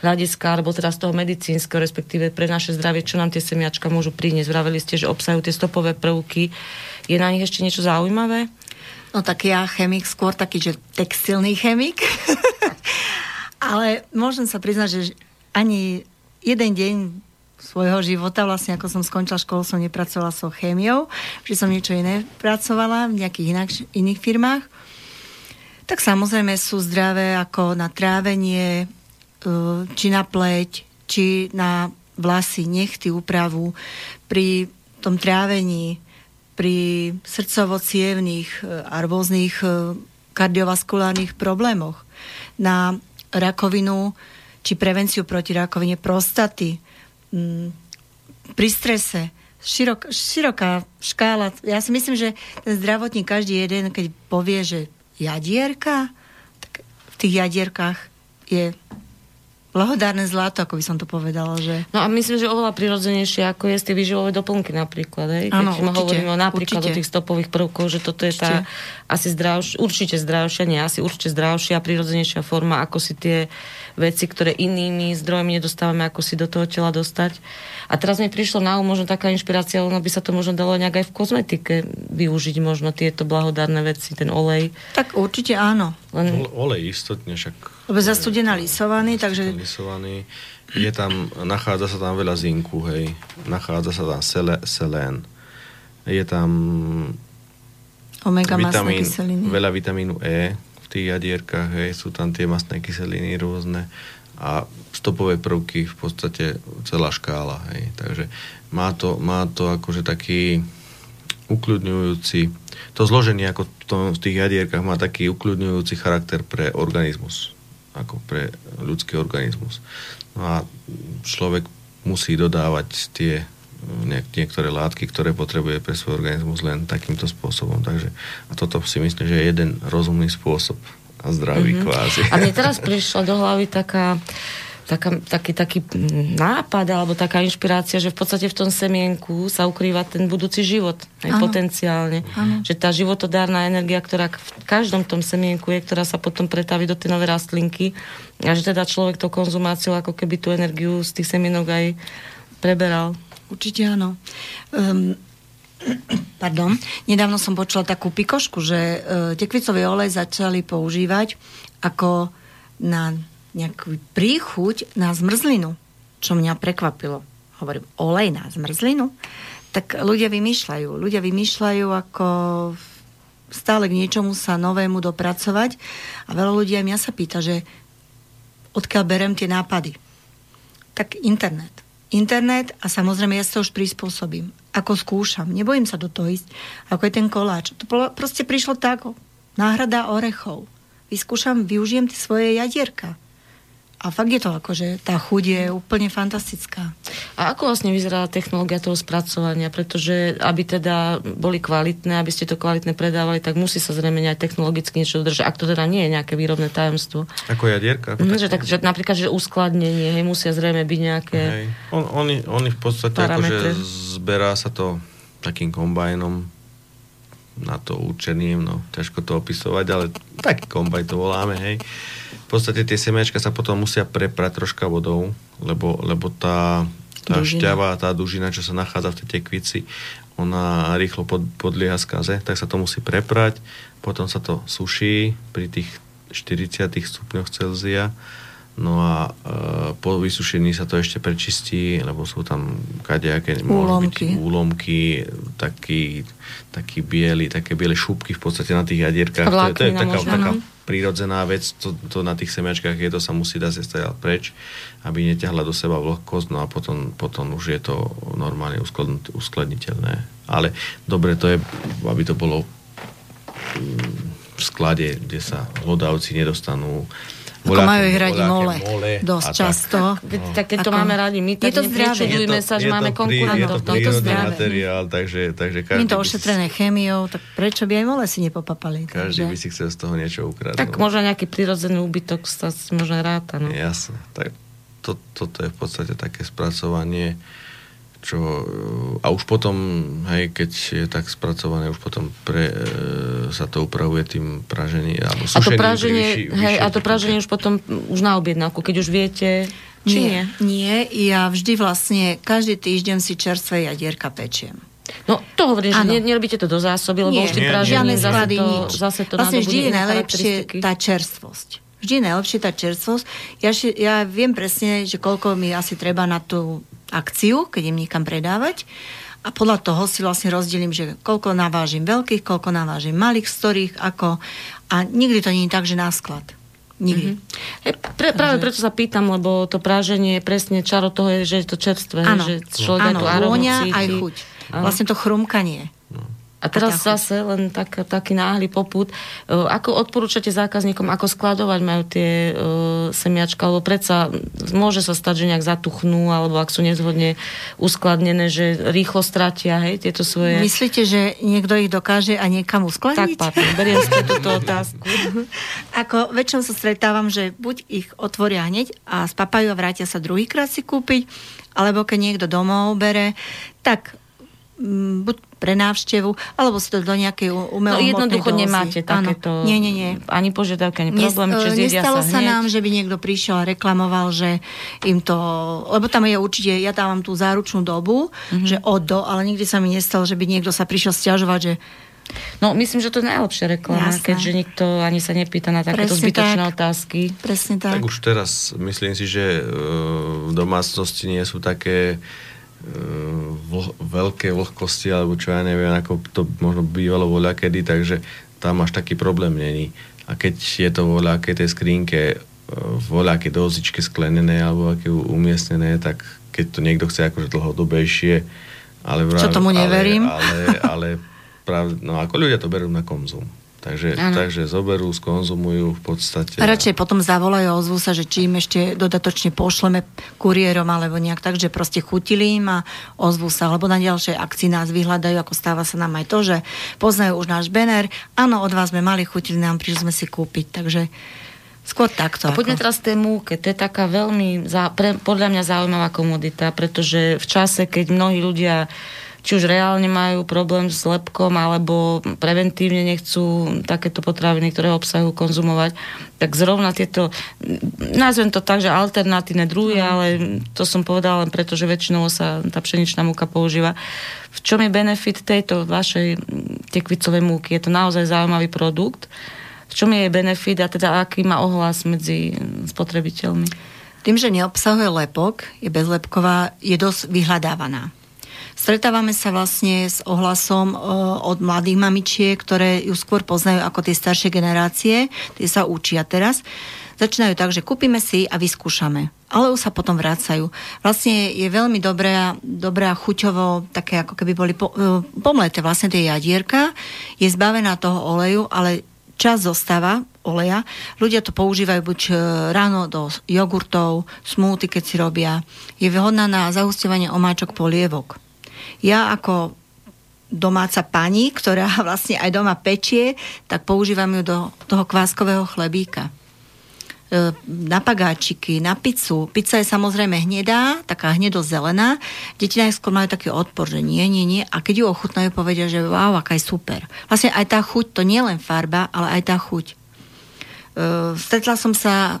hľadiska, alebo teda z toho medicínskeho, respektíve pre naše zdravie, čo nám tie semiačka môžu priniesť. Vraveli ste, že obsahujú tie stopové prvky. Je na nich ešte niečo zaujímavé? No tak ja chemik, skôr taký, že textilný chemik. Ale môžem sa priznať, že ani jeden deň svojho života, vlastne ako som skončila školu, som nepracovala so chémiou, že som niečo iné pracovala v nejakých inak, iných firmách. Tak samozrejme sú zdravé ako na trávenie, e, či na pleť, či na vlasy, nechty, úpravu, pri tom trávení, pri srdcovo-cievných e, a rôznych e, kardiovaskulárnych problémoch, na rakovinu, či prevenciu proti rakovine prostaty, mm, pri strese, širok, široká škála. Ja si myslím, že ten zdravotník každý jeden, keď povie, že jadierka, tak v tých jadierkách je blahodárne zlato, ako by som to povedala. Že... No a myslím, že oveľa prirodzenejšie, ako je tie výživové doplnky napríklad. Hej? Áno, Keď určite, hovoríme o napríklad určite. o tých stopových prvkov, že toto je tá asi zdravšia, určite zdravšia, nie asi určite zdravšia prirodzenejšia forma, ako si tie veci, ktoré inými zdrojmi nedostávame, ako si do toho tela dostať. A teraz mi prišlo na um možno taká inšpirácia, ono by sa to možno dalo nejak aj v kozmetike využiť možno tieto blahodárne veci, ten olej. Tak určite áno. Len Ole- Olej istotne, však... Lebo zastudená lisovaný, takže Lisovaný. Je tam, nachádza sa tam veľa zinku, hej. Nachádza sa tam sele, selén. Je tam omega vitamín, kyseliny. veľa vitamínu E tých jadierkách, hej. Sú tam tie masné kyseliny rôzne a stopové prvky v podstate celá škála, hej. Takže má to, má to akože taký ukľudňujúci, to zloženie ako v, tom, v tých jadierkách má taký ukľudňujúci charakter pre organizmus, ako pre ľudský organizmus. No a človek musí dodávať tie niektoré látky, ktoré potrebuje pre svoj organizmus len takýmto spôsobom. Takže, a toto si myslím, že je jeden rozumný spôsob a zdravý mm-hmm. kvázi. A mne teraz prišla do hlavy taká taká, taký, taký nápad alebo taká inšpirácia, že v podstate v tom semienku sa ukrýva ten budúci život, aj Áno. potenciálne. Áno. Že tá životodárna energia, ktorá v každom tom semienku je, ktorá sa potom pretaví do tej nové rastlinky a že teda človek to konzumáciou ako keby tú energiu z tých semienok aj preberal. Určite áno. Um, pardon. Nedávno som počula takú pikošku, že uh, tekvicový olej začali používať ako na nejakú príchuť na zmrzlinu, čo mňa prekvapilo. Hovorím, olej na zmrzlinu? Tak ľudia vymýšľajú. Ľudia vymýšľajú ako stále k niečomu sa novému dopracovať a veľa ľudí aj mňa sa pýta, že odkiaľ berem tie nápady. Tak internet. Internet a samozrejme ja sa už prispôsobím. Ako skúšam. Nebojím sa do toho ísť. Ako je ten koláč. To proste prišlo tak. Náhrada orechov. Vyskúšam, využijem tie svoje jadierka. A fakt je to akože tá chuť je úplne fantastická. A ako vlastne vyzerá technológia toho spracovania? Pretože aby teda boli kvalitné, aby ste to kvalitne predávali, tak musí sa zrejme aj technologicky niečo dodržať. Ak to teda nie je nejaké výrobné tajomstvo. Ako jadierka? Ako Mhm, že, tak, že napríklad, že uskladnenie, hej, musia zrejme byť nejaké... Hej. On, oni, oni v podstate Parametre. akože zberá sa to takým kombajnom na to určeným, no ťažko to opisovať, ale taký kombajn to voláme, hej. V podstate tie semiačka sa potom musia preprať troška vodou, lebo, lebo tá, tá Dužina. šťava, tá dužina, čo sa nachádza v tej tekvici, ona rýchlo pod, podlieha skaze, tak sa to musí preprať, potom sa to suší pri tých 40 stupňoch Celzia, no a e, po vysušení sa to ešte prečistí, lebo sú tam kadejaké môžu byť Úlomky. úlomky, taký, taký biely, také biele šupky v podstate na tých jadierkách. To je, to je Vláknina taká, možno, taká no. prírodzená vec, to, to na tých semiačkách je, to sa musí dať stať preč, aby neťahla do seba vlhkosť, no a potom, potom už je to normálne uskladn- uskladniteľné. Ale dobre to je, aby to bolo mm, v sklade, kde sa hlodavci nedostanú. Ako voľaké- majú ich radi mole. mole Dosť a tak. často. Veď, tak keď to Ako- máme radi my, tak Je to zdravé. sa, že máme konkurentov. Je to v tomto prírodný zdravé. materiál, takže, takže každý, je to by si- ošetrené chémiou, tak prečo by aj mole si nepopapali? každý takže- by si chcel z toho niečo ukradnúť. Tak možno nejaký prirodzený úbytok sa možno ráta. No. Jasné. Tak to, toto je v podstate také spracovanie, čo a už potom, hej, keď je tak spracované, už potom pre, e, sa to upravuje tým pražením alebo A to praženie, vyšší- hej, vyššej a to praženie už potom už na objednávku, keď už viete, či nie? nie? Nie, ja vždy vlastne každý týždeň si čerstvé jadierka pečiem. No to hovorím, že ne, nerobíte to do zásoby, lebo Nie, už tým nie, pražením žiadne zase to, nič. zase to vlastne vždy je najlepšie tá čerstvosť. Vždy je najlepšie tá čerstvosť. Ja, ja viem presne, že koľko mi asi treba na tú akciu, keď im niekam predávať. A podľa toho si vlastne rozdelím, že koľko navážim veľkých, koľko navážim malých, z ktorých, ako. A nikdy to nie je tak, že na sklad. Nikdy. Hej, pre, práve preto sa pýtam, lebo to práženie, presne čaro toho je, že je to čerstvé, Áno, že človek aj áno, aromu vôňa aj chuť. Áno. Vlastne to chrumkanie. A teraz chuť. zase len tak, taký náhly poput. E, Ako odporúčate zákazníkom, ako skladovať majú tie uh, semiačka, lebo predsa môže sa stať, že nejak zatuchnú, alebo ak sú nezhodne uskladnené, že rýchlo stratia, hej, tieto svoje... Myslíte, že niekto ich dokáže a niekam Tak, uskladiť? pardon, beriem si túto otázku. Ako väčšinou sa stretávam, že buď ich otvoria hneď a spapajú a vrátia sa druhýkrát si kúpiť, alebo keď niekto domov bere, tak mm, buď pre návštevu, alebo si to do nejakej u- No umelomotnej jednoducho dózy. nemáte takéto... Nie, nie, nie. Ani požiadavky, ani Nes- problémy, čiže e, zjedia Nestalo sa sa hneď. nám, že by niekto prišiel a reklamoval, že im to... Lebo tam je určite, ja dávam tú záručnú dobu, Mhm. že od do, ale nikdy sa mi nestalo, že by niekto sa prišiel stiažovať, že No myslím, že to je najlepšia reklama, Jasné. keďže nikto ani sa nepýta na takéto Presne zbytočné tak. otázky. presne tak. Tak už teraz myslím si, že e, v domácnosti nie sú také vl- veľké vlhkosti, alebo čo ja neviem, ako to možno bývalo voľa kedy, takže tam až taký problém není. A keď je to voľa tej skrinke, e, voľa dozičke sklenené alebo aké umiestnené, tak keď to niekto chce akože dlhodobejšie, ale Čo tomu neverím. Ale, ale, ale prav, no ako ľudia to berú na konzum. Takže, takže zoberú, skonzumujú v podstate. A radšej potom zavolajú a ozvú sa, že či im ešte dodatočne pošleme kuriérom alebo nejak tak, že proste chutili im a ozvú sa, alebo na ďalšej akcii nás vyhľadajú, ako stáva sa nám aj to, že poznajú už náš banner, áno, od vás sme mali, chutili nám, prišli sme si kúpiť, takže Skôr takto. A poďme ako. teraz k tej múke. To je taká veľmi, zá, pre, podľa mňa zaujímavá komodita, pretože v čase, keď mnohí ľudia či už reálne majú problém s lepkom, alebo preventívne nechcú takéto potraviny, ktoré obsahujú, konzumovať, tak zrovna tieto, nazvem to tak, že alternatívne druhy, ale to som povedala len preto, že väčšinou sa tá pšeničná múka používa. V čom je benefit tejto vašej mm, tekvicovej múky? Je to naozaj zaujímavý produkt. V čom je jej benefit a teda aký má ohlas medzi spotrebiteľmi? Tým, že neobsahuje lepok, je bezlepková, je dosť vyhľadávaná. Stretávame sa vlastne s ohlasom e, od mladých mamičiek, ktoré ju skôr poznajú ako tie staršie generácie, tie sa učia teraz. Začínajú tak, že kúpime si a vyskúšame. Ale už sa potom vracajú. Vlastne je veľmi dobrá, dobrá chuťovo, také ako keby boli po, e, pomleté vlastne tie jadierka. Je zbavená toho oleju, ale čas zostáva oleja. Ľudia to používajú buď e, ráno do jogurtov, smúty, keď si robia. Je vhodná na zahustovanie omáčok polievok. Ja ako domáca pani, ktorá vlastne aj doma pečie, tak používam ju do toho kváskového chlebíka. E, Na pagáčiky, na pizzu. Pizza je samozrejme hnedá, taká hnedo-zelená. Deti najskôr majú taký odpor, že nie, nie, nie. A keď ju ochutnajú, povedia, že wow, aká je super. Vlastne aj tá chuť, to nie len farba, ale aj tá chuť. E, Stretla som sa,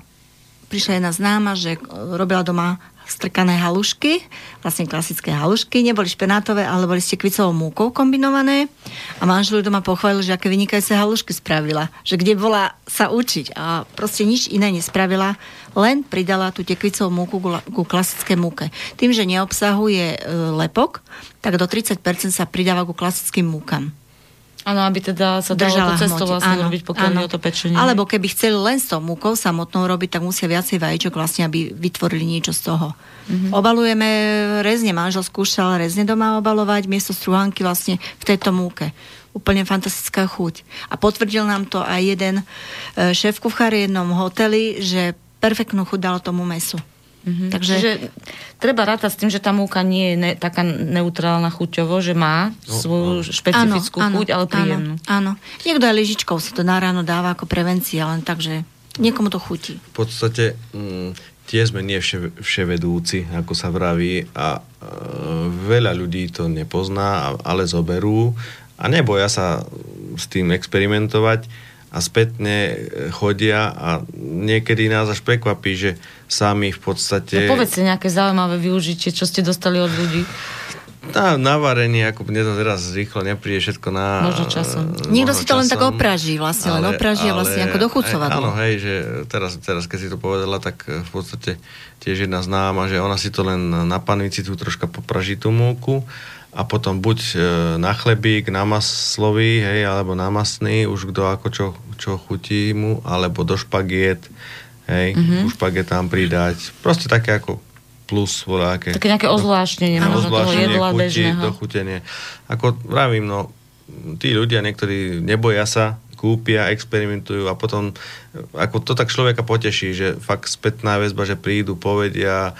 prišla jedna známa, že robila doma strkané halušky, vlastne klasické halušky, neboli špenátové, ale boli s tekvicovou múkou kombinované a manžel doma pochválil, že aké vynikajúce halušky spravila, že kde bola sa učiť a proste nič iné nespravila, len pridala tú tekvicovú múku ku, ku klasické múke. Tým, že neobsahuje e, lepok, tak do 30% sa pridáva ku klasickým múkam. Áno, aby teda sa dalo to cesto vlastne Áno, robiť, pokiaľ áno. to pečenie. Alebo keby chceli len s tou múkou samotnou robiť, tak musia viacej vajíčok vlastne, aby vytvorili niečo z toho. Mhm. Mm-hmm. Obalujeme rezne, manžel skúšal rezne doma obalovať, miesto struhanky vlastne v tejto múke. Úplne fantastická chuť. A potvrdil nám to aj jeden e, šéf kuchár v jednom hoteli, že perfektnú chuť dalo tomu mesu. Mhm. Takže Čiže treba rátať s tým, že tá múka nie je ne, taká neutrálna chuťovo, že má svoju špecifickú chuť, ale príjemnú. Áno, áno. Niekto aj lyžičkou sa to na ráno dáva ako prevencia, len tak, že niekomu to chutí. V podstate mm, tie sme nie vše, vševedúci, ako sa vraví, a e, veľa ľudí to nepozná, ale zoberú a neboja sa s tým experimentovať a spätne e, chodia a niekedy nás až prekvapí, že sami v podstate... No, povedzte nejaké zaujímavé využitie, čo ste dostali od ľudí. Tá, na varenie, ako mne to teraz rýchlo nepríde všetko na... Možno časom. Niekto možno si to len tak časom, opraží vlastne, len opraží a vlastne ako dochucovadlo. Áno, hej, že teraz, teraz keď si to povedala, tak e, v podstate tiež jedna známa, že ona si to len na panvici tu troška popraží tú múku a potom buď e, na chlebík, na maslový, hej, alebo na masný, už kto ako čo, čo chutí mu, alebo do špagiet, hej, Mhm. mm-hmm. špagetám pridať. Proste také ako plus voľaké. Také nejaké ozvláštnenie Áno, možno toho jedla chuti, bežného. dochutenie. Ako vravím, no, tí ľudia niektorí neboja sa, kúpia, experimentujú a potom ako to tak človeka poteší, že fakt spätná väzba, že prídu, povedia,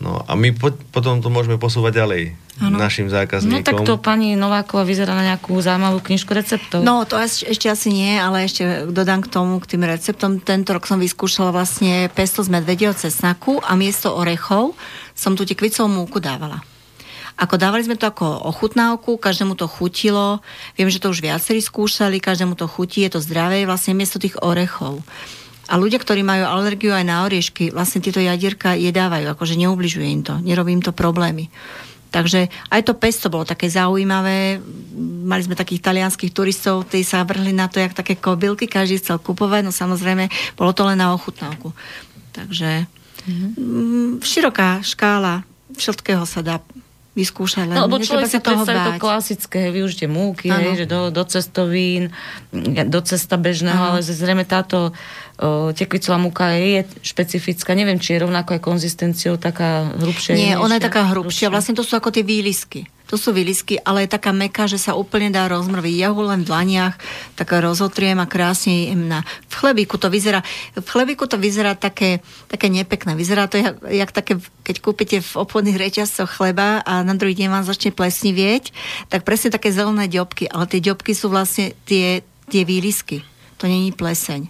no a my po, potom to môžeme posúvať ďalej Áno. našim No zákazníkom. tak to pani Nováková vyzerá na nejakú zaujímavú knižku receptov. No, to asi- ešte asi nie, ale ešte dodám k tomu, k tým receptom. Tento rok som vyskúšala vlastne pesto z medvedieho cesnaku a miesto orechov som tu tekvicovú múku dávala. Ako dávali sme to ako ochutnávku, každému to chutilo, viem, že to už viacerí skúšali, každému to chutí, je to zdravé, vlastne miesto tých orechov. A ľudia, ktorí majú alergiu aj na oriešky, vlastne tieto jadierka jedávajú, akože neubližuje im to, nerobí im to problémy. Takže aj to pesto bolo také zaujímavé. Mali sme takých talianských turistov, tí sa vrhli na to, jak také kobylky, každý chcel kupovať, no samozrejme, bolo to len na ochutnávku. Takže mm-hmm. široká škála všetkého sa dá vyskúšať, len No, lebo človek si predstaví to klasické využitie múky, hej, že do, do cestovín, do cesta bežného, Áno. ale zrejme táto o, tekvicová múka je špecifická. Neviem, či je rovnako aj konzistenciou taká hrubšia. Nie, ona je taká hrubšia. Vlastne to sú ako tie výlisky. To sú výlisky, ale je taká meká, že sa úplne dá rozmrviť. Ja ho len v dlaniach tak rozotriem a krásne je jemná. V chlebíku to vyzerá, v chlebíku to vyzerá také, také nepekné. Vyzerá to jak, jak také, keď kúpite v obchodných reťazcoch chleba a na druhý deň vám začne plesnivieť, tak presne také zelené ďobky. Ale tie ďobky sú vlastne tie, tie výlisky. To není pleseň.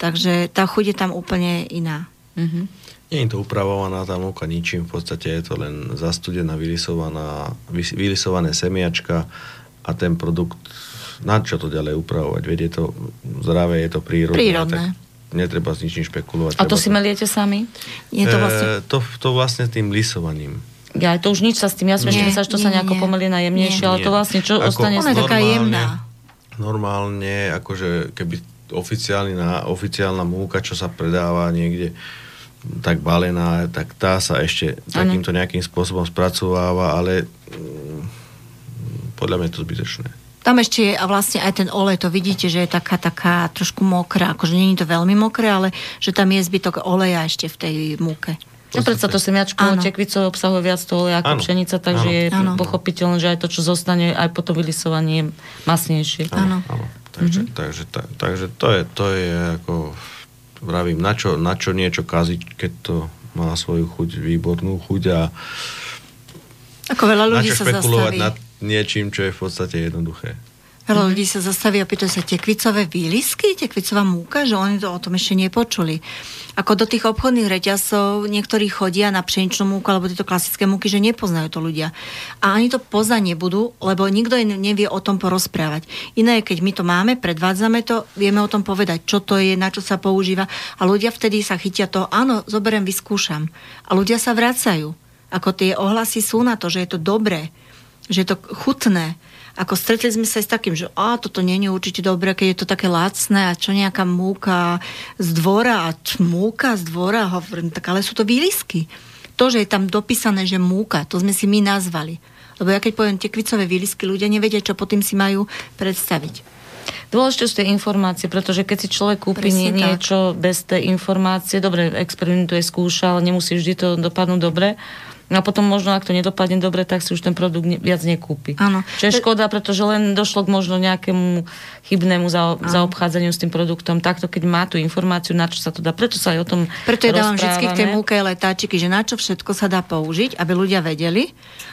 Takže tá chuť je tam úplne iná. Mhm. Nie je to upravovaná tá múka ničím, v podstate je to len zastudená, vylisovaná, vylisované semiačka a ten produkt, na čo to ďalej upravovať? Veď je to zdravé, je to prírodné. Prírodné. Tak netreba s ničím špekulovať. A to si meliete sami? Je to vlastne... E, to, to vlastne tým lisovaním. Ja, to už nič sa s tým, ja som ešte myslela, že to sa nie, nejako nie. pomelie na jemnejšie, Nie. ale to Nie. vlastne čo Ako- ostane Ona je taká jemná. Normálne, akože keby oficiálna, oficiálna múka, čo sa predáva niekde tak balená, tak tá sa ešte takýmto nejakým spôsobom spracováva, ale mm, podľa mňa je to zbytočné. Tam ešte je a vlastne aj ten olej, to vidíte, že je taká, taká trošku mokrá, akože je to veľmi mokré, ale že tam je zbytok oleja ešte v tej múke. No predsa to semiačko Áno. tekvicové obsahuje viac toho oleja ako Áno. pšenica, takže Áno. je Áno. pochopiteľné, že aj to, čo zostane, aj po to vylisovanie je masnejšie. Áno. Takže, mm-hmm. takže, ta, takže to, je, to je ako vravím, na čo, na čo niečo kaziť, keď to má svoju chuť, výbornú chuť a Ako veľa na ľudí čo sa špekulovať nad niečím, čo je v podstate jednoduché. Veľa ľudí sa zastaví a pýtajú sa tekvicové výlisky, tekvicová múka, že oni to o tom ešte nepočuli. Ako do tých obchodných reťazov niektorí chodia na pšeničnú múku alebo tieto klasické múky, že nepoznajú to ľudia. A ani to poznať nebudú, lebo nikto im nevie o tom porozprávať. Iné je, keď my to máme, predvádzame to, vieme o tom povedať, čo to je, na čo sa používa a ľudia vtedy sa chytia toho, áno, zoberiem, vyskúšam. A ľudia sa vracajú. Ako tie ohlasy sú na to, že je to dobré, že je to chutné. Ako stretli sme sa aj s takým, že a toto nie je určite dobré, keď je to také lacné a čo nejaká múka z dvora a múka z dvora, hovorím, tak ale sú to výlisky. To, že je tam dopísané, že múka, to sme si my nazvali. Lebo ja keď poviem tekvicové výlisky, ľudia nevedia, čo pod tým si majú predstaviť. Dôležité sú tie informácie, pretože keď si človek kúpi Presne tak. niečo bez tej informácie, dobre, experimentuje, skúša, ale nemusí vždy to dopadnúť dobre. No a potom možno, ak to nedopadne dobre, tak si už ten produkt ne, viac nekúpi. Áno. Čo je škoda, pretože len došlo k možno nejakému chybnému za, zaobchádzaniu s tým produktom. Takto, keď má tú informáciu, na čo sa to dá. Preto sa aj o tom Preto ja dávam vždy tej rozprávame. múke letáčiky, že na čo všetko sa dá použiť, aby ľudia vedeli.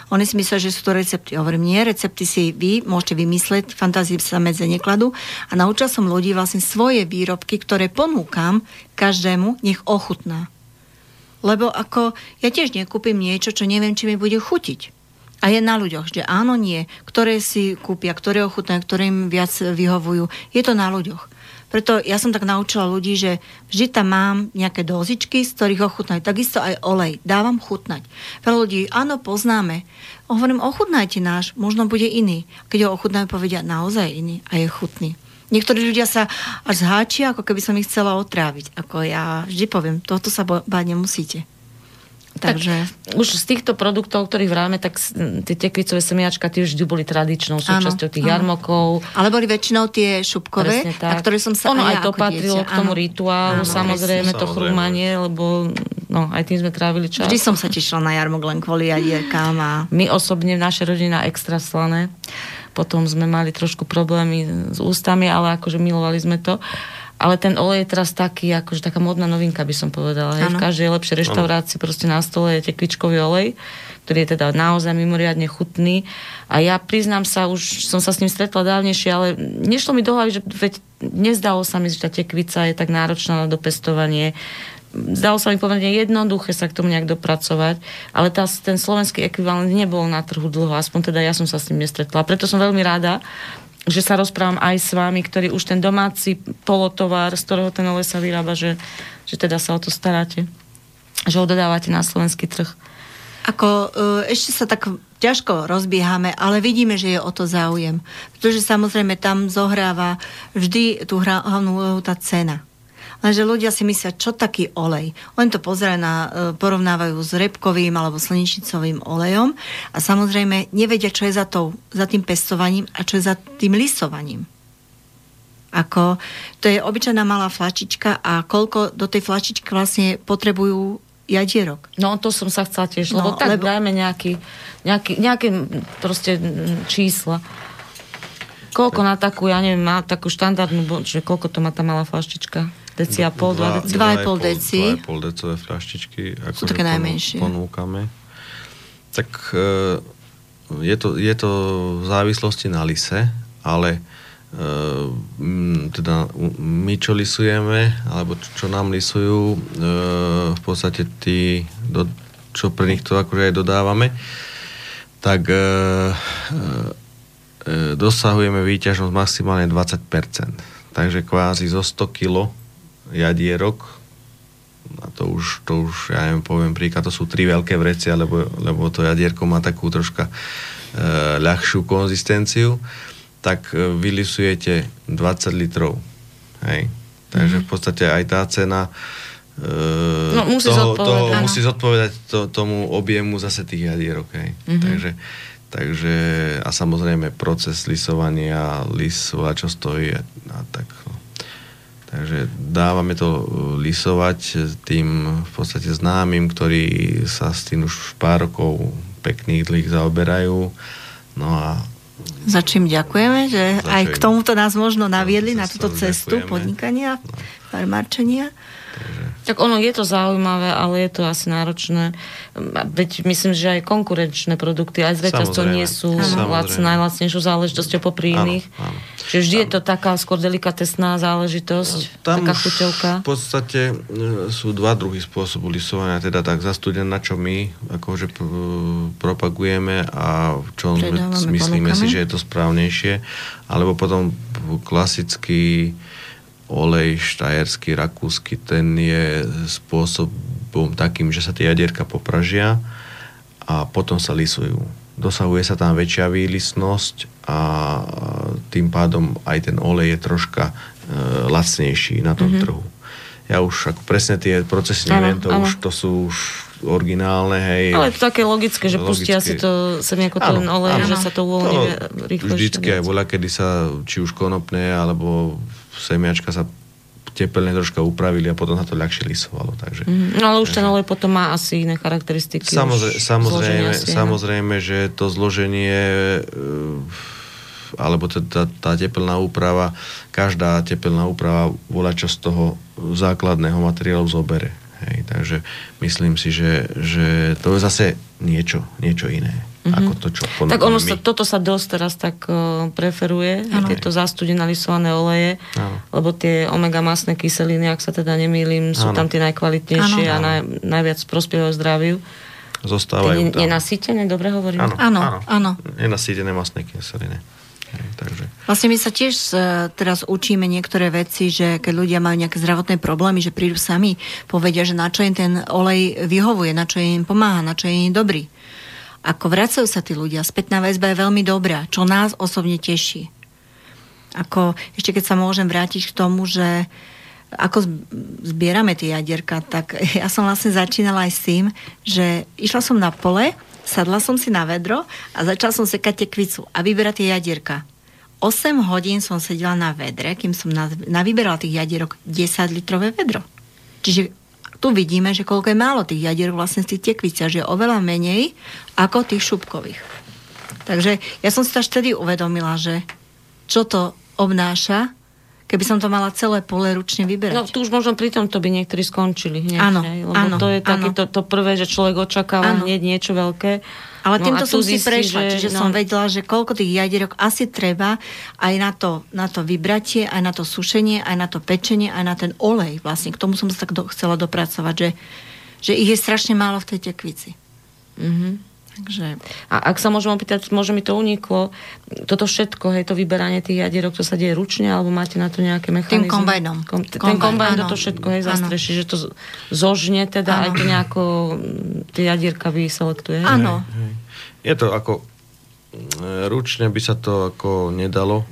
Oni si myslia, že sú to recepty. Hovorím, nie, recepty si vy môžete vymysleť, fantázii sa medze nekladú. A naučila som ľudí vlastne svoje výrobky, ktoré ponúkam každému, nech ochutná. Lebo ako ja tiež nekúpim niečo, čo neviem, či mi bude chutiť. A je na ľuďoch, že áno, nie. Ktoré si kúpia, ktoré ochutnajú, ktoré im viac vyhovujú. Je to na ľuďoch. Preto ja som tak naučila ľudí, že vždy tam mám nejaké dozičky, z ktorých ochutnajú. Takisto aj olej. Dávam chutnať. Veľa ľudí, áno, poznáme. Hovorím, ochutnajte náš, možno bude iný. Keď ho ochutnajú, povedia, naozaj iný a je chutný. Niektorí ľudia sa až zháčia, ako keby som ich chcela otráviť. Ako ja vždy poviem, tohto sa báť nemusíte. Takže... Tak, už z týchto produktov, o ktorých vráme, tak tie tekvicové semiačka tie vždy boli tradičnou súčasťou tých áno. jarmokov. Ale boli väčšinou tie šupkové, Presne na tak. ktoré som sa ono aj aj to patrilo dieťa, k tomu áno. rituálu, Áno, samozrejme, to Samozrejme. chrúmanie, lebo no, aj tým sme trávili čas. Vždy som sa tešila na jarmok len kvôli jadierkám a... My osobne v našej rodine extra slané. Potom sme mali trošku problémy s ústami, ale akože milovali sme to. Ale ten olej je teraz taký, akože taká modná novinka by som povedala. Hej. V každej lepšej reštaurácii proste na stole je tekvičkový olej, ktorý je teda naozaj mimoriadne chutný. A ja priznám sa, už som sa s ním stretla dávnejšie, ale nešlo mi do hlavy, že veď nezdalo sa mi, že tá tekvica je tak náročná na dopestovanie. Zdalo sa mi pomerne jednoduché sa k tomu nejak dopracovať, ale tá, ten slovenský ekvivalent nebol na trhu dlho, aspoň teda ja som sa s ním nestretla. Preto som veľmi rada, že sa rozprávam aj s vami, ktorí už ten domáci polotovar, z ktorého ten olej sa vyrába, že, že teda sa o to staráte. Že ho dodávate na slovenský trh. Ako e, ešte sa tak ťažko rozbiehame, ale vidíme, že je o to záujem. Pretože samozrejme tam zohráva vždy tú hlavnú úlohu tá cena. Lenže ľudia si myslia, čo taký olej. Oni to pozerajú na, e, porovnávajú s repkovým alebo slnečnicovým olejom a samozrejme nevedia, čo je za, tou, za tým pestovaním a čo je za tým lisovaním. Ako, to je obyčajná malá flačička a koľko do tej flačičky vlastne potrebujú jadierok. No to som sa chcela tiež, lebo No, tak lebo- dajme nejaký, nejaký, nejaké proste čísla. Koľko na takú, ja neviem, má takú štandardnú, že koľko to má tá malá flaštička? Deci a pol, dva deci? Dva a pol deci. 2,5 decové flaštičky. Sú také najmenšie. Ponúkame. Tak e, je to, je to v závislosti na lise, ale mm, teda my čo lisujeme, alebo čo, nám lisujú, e, v podstate tí, čo pre nich to akože aj dodávame, tak e, e, e, dosahujeme výťažnosť maximálne 20%. Takže kvázi zo 100 kg jadierok, a to už, to už ja neviem, poviem príklad, to sú tri veľké vreci, lebo, lebo to jadierko má takú troška e, ľahšiu konzistenciu, tak e, vylisujete 20 litrov. Hej. Takže v podstate aj tá cena e, No, musí toho, zodpovedať, toho áno. musí zodpovedať to, tomu objemu zase tých jadierok. Hej. Mhm. Takže, takže a samozrejme proces lisovania, lis, voľa čo stojí a, a tak. No. Takže dávame to uh, lisovať tým v podstate známym, ktorí sa s tým už pár rokov pekných dlhých zaoberajú. No a Za čím ďakujeme, že Za aj k tomuto nás možno naviedli na túto cestu ďakujeme. podnikania, farmárčenia. Tak ono je to zaujímavé, ale je to asi náročné. Veď myslím, že aj konkurenčné produkty, aj z reťazcov nie sú lac, najlacnejšou záležitosťou popri Áno, iných. áno. Čiže vždy je to taká skôr delikatesná záležitosť, taká už chuťovka. v podstate e, sú dva druhy spôsobu lisovania, teda tak zastudené, na čo my akože propagujeme a čo Predávame, myslíme si, ponúkame. že je to správnejšie, alebo potom klasický olej štajerský, rakúsky, ten je spôsobom takým, že sa tie jadierka popražia a potom sa lisujú. Dosahuje sa tam väčšia výlisnosť a tým pádom aj ten olej je troška e, lacnejší na tom mm-hmm. trhu. Ja už ako presne tie procesy neviem, to, už, to sú už originálne, hej. Ale to také logické, že Logické. pustia si to sem ako ten olej, áno. že sa to uvoľní rýchlejšie. Vždycky aj voľa, kedy sa či už konopné, alebo semiačka sa tepelne troška upravili a potom sa to ľahšie lisovalo. Takže, Mhm. No ale už ten olej potom má asi iné charakteristiky. Samozrejme, už samozrejme, si, samozrejme, že to zloženie e, alebo tá, tá tepelná úprava, každá tepelná úprava volá čo z toho základného materiálu zobere. Hej, takže myslím si, že, že to je zase niečo, niečo iné. Mm-hmm. Ako to, čo. Tak ono sa, toto sa dosť teraz tak uh, preferuje, Áno. tieto zastudené lisované oleje, Áno. lebo tie omega masné kyseliny, ak sa teda nemýlim, sú Áno. tam tie najkvalitnejšie Áno. a naj, najviac prospievajú zdraviu. Tie Zostávajú ne- tam. nenasýtené, dobre hovorím? Áno, Áno. Nenasýtené masné kyseliny. Takže... Vlastne my sa tiež e, teraz učíme niektoré veci, že keď ľudia majú nejaké zdravotné problémy, že prídu sami, povedia, že na čo im ten olej vyhovuje, na čo im pomáha, na čo je im dobrý. Ako vracajú sa tí ľudia, spätná väzba je veľmi dobrá, čo nás osobne teší. Ako, ešte keď sa môžem vrátiť k tomu, že ako zb- zbierame tie jadierka, tak ja som vlastne začínala aj s tým, že išla som na pole, sadla som si na vedro a začala som sekať tekvicu a vyberať tie jadierka. 8 hodín som sedela na vedre, kým som na- navyberala tých jadierok 10 litrové vedro. Čiže tu vidíme, že koľko je málo tých jadierok vlastne z tých tekviciach, že je oveľa menej ako tých šupkových. Takže ja som si to až vtedy uvedomila, že čo to obnáša, keby som to mala celé pole ručne vyberať. No tu už možno pri tomto by niektorí skončili hneď. Áno, lebo áno, to je také to prvé, že človek očakáva Áno. hneď niečo veľké. Ale No týmto som si prešla, že- čiže no. som vedela, že koľko tých jadierok asi treba aj na to, na to vybratie, aj na to sušenie, aj na to pečenie, aj na ten olej. Vlastne k tomu som sa tak do, chcela dopracovať, že, že ich je strašne málo v tej tekvici. Mhm. Takže A ak sa môžem opýtať, možno mi to uniklo, toto všetko, hej, to vyberanie tých jadierok, to sa deje ručne, alebo máte na to nejaké mechanizmy? kombajnom. Kom, t- ten Kombajn, kombajn áno. toto všetko, hej, zastreší, že to zožne teda, Áno. aj to nejako mm, tie jadierka vyselektuje. áno, Je to ako... e, Ručne by sa to ako nedalo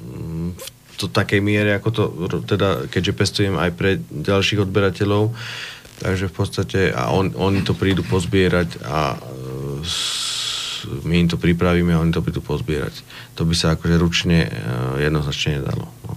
mm, v to takej miere, ako to teda, keďže pestujem aj pre ďalších odberateľov, takže v podstate a on, oni to prídu pozbierať a my im to pripravíme a oni to prídu pozbierať. To by sa akože ručne e, jednoznačne nedalo. No.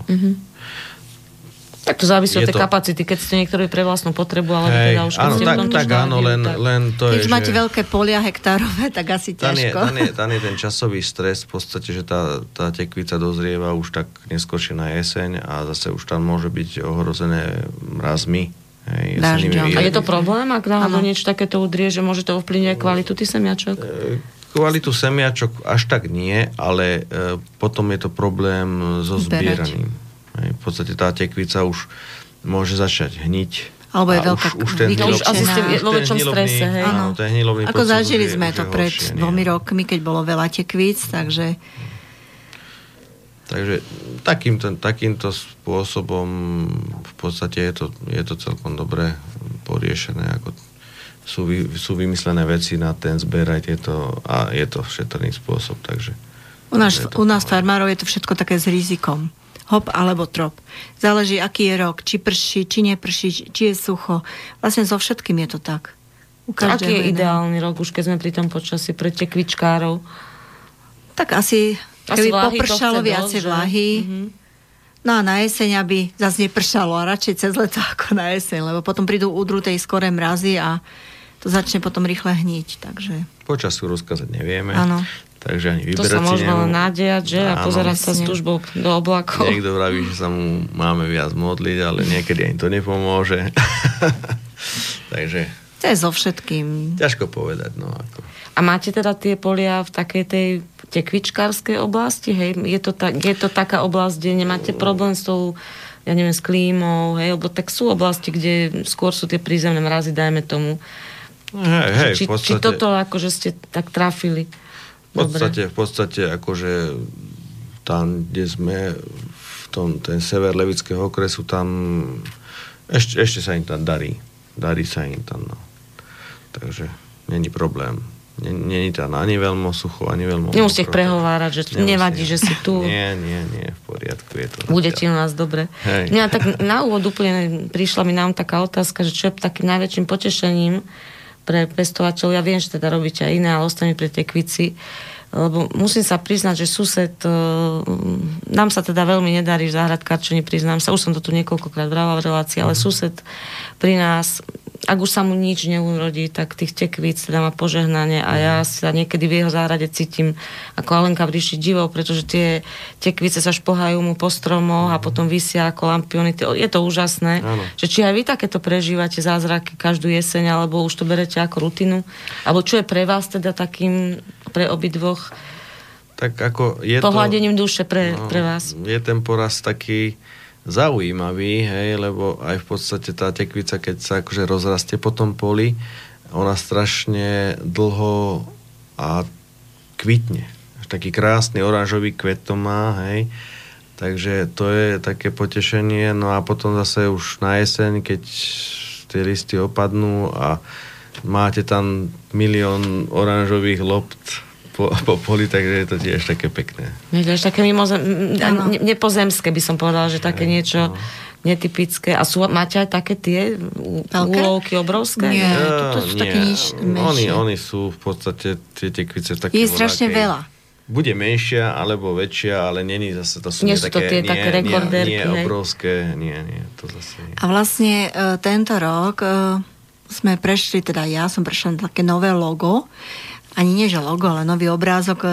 Tak to závisí od Je tej to- kapacity, keď ste niektorý pre vlastnú potrebu, alebo Hej, teda už áno, tak, tak áno, len, tak- len to keď je, máte že... veľké polia hektárové, tak asi Tam je, ťažko. tam, je, tam je ten časový stres v podstate, že tá, tá tekvica dozrieva už tak neskôršie na jeseň a zase už tam môže byť ohrozené mrazmi. Hej, Dažďom. jesenými- A je to problém, ak náhodou niečo takéto udrie, že môže to ovplyvniť aj kvalitu tých semiačok? E, Kvalitu semiačok až tak nie, ale e, potom je to problém so zbieraním. Hej, v podstate tá tekvica už môže začať hniť. Alebo je A veľká už, už ten vytlačená. hnilobný- Asi ste už vo väčšom strese, hej? Áno, ten Ako zažili už sme už to pred dvomi rokmi, keď bolo veľa tekvíc, takže Takže takýmto, takýmto spôsobom v podstate je to, je to celkom dobre poriešené. Ako sú, vy, sú vymyslené veci na ten zber aj tieto a je to šetrný spôsob. Takže, u nás, to u nás farmárov je to všetko také s rizikom. Hop alebo trop. Záleží, aký je rok, či prší, či neprší, či je sucho. Vlastne so všetkým je to tak. U Aký je iného. ideálny rok, už keď sme pri tom počasí pre tekvičkárov? Tak asi, Asi keby vlahy to popršalo viacej dosť, vlahy, Mhm. no a na jeseň, aby zase nepršalo a radšej cez leto ako na jeseň, lebo potom prídu údru tej skoré mrazy a to začne potom rýchle hniť, takže Počasiu rozkázať nevieme. Áno. Takže ani To vyberať sa si môžeme len nemu- nádejať, že? A pozerať sa s túžbou do oblakov. Niekto vraví, že sa mu máme viac modliť, ale niekedy ani to nepomôže. Takže to je so všetkým. ťažko povedať. No, ako. A máte teda tie polia v takej tej tekvičkárskej oblasti? Hej? Je, to tak, je to taká oblasť, kde nemáte problém s tou ja neviem, s klímou, hej, lebo tak sú oblasti, kde skôr sú tie prízemné mrazy, dajme tomu. Hej, hej, či, v podstate... či toto akože ste tak trafili? V podstate, v podstate akože tam, kde sme v tom, ten sever Levického okresu, tam ešte, ešte sa im tam darí. Darí sa im tam, no. Takže není problém. Není tam ani veľmi sucho, ani veľmi Nemusíte ich prehovárať, že Nemusím. nevadí, že si tu. Nie, nie, nie, v poriadku je to. Budete u zatiaľ. nás dobre. Hej. Mňa tak na úvod úplne prišla mi nám taká otázka, že čo je takým najväčším potešením pre pestovateľov. Ja viem, že teda robíte aj iné, ale ostane pri tej kvici. Lebo musím sa priznať, že sused, e, nám sa teda veľmi nedarí v záhradkárčení, priznám sa, už som to tu niekoľkokrát vrala v relácii, ale sused pri nás, ak už sa mu nič neurodí, tak tých tekvíc teda má požehnanie a ja sa niekedy v jeho záhrade cítim ako Alenka v ríši divov, pretože tie tekvice sa špohajú mu po stromoch a potom vysia ako lampiony. Je to úžasné. Áno. Že či aj vy takéto prežívate zázraky každú jeseň, alebo už to berete ako rutinu? Alebo čo je pre vás teda takým, pre obidvoch, Tak ako je to... pohľadením duše pre, No, pre vás? Je ten poraz taký zaujímavý, hej, lebo aj v podstate tá tekvica, keď sa akože rozrastie po tom poli, ona strašne dlho a kvitne. Až taký krásny oranžový kvet to má, hej. Takže to je také potešenie. No a potom zase už na jeseň, keď tie listy opadnú a máte tam milión oranžových lopt po, po poli, takže je to tiež také pekné. Je to až také mimozem, ne, nepozemské by som povedala, že také niečo no. netypické. A sú, máte aj také tie Veľké? úlovky obrovské? Nie. Toto sú také niž- oni, oni sú v podstate tie tekvice také Je strašne voľakej- veľa. Bude menšia alebo väčšia, ale není zase, to sú Nie nie sú to také, tie také nie, rekordérky, nie, hej? nie obrovské, nie, nie, to zase nie. A vlastne e, tento rok e, sme prešli, teda ja som prešla na také nové logo, ani nie že logo, ale nový obrázok e,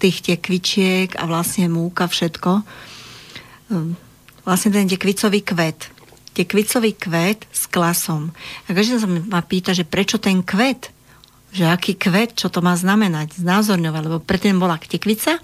tých tekvičiek a vlastne múka, všetko. E, vlastne ten tekvicový kvet. Tekvicový kvet s klasom. A každý sa ma pýta, že prečo ten kvet? Že aký kvet, čo to má znamenať, znázorňovať, lebo predtým bola tekvica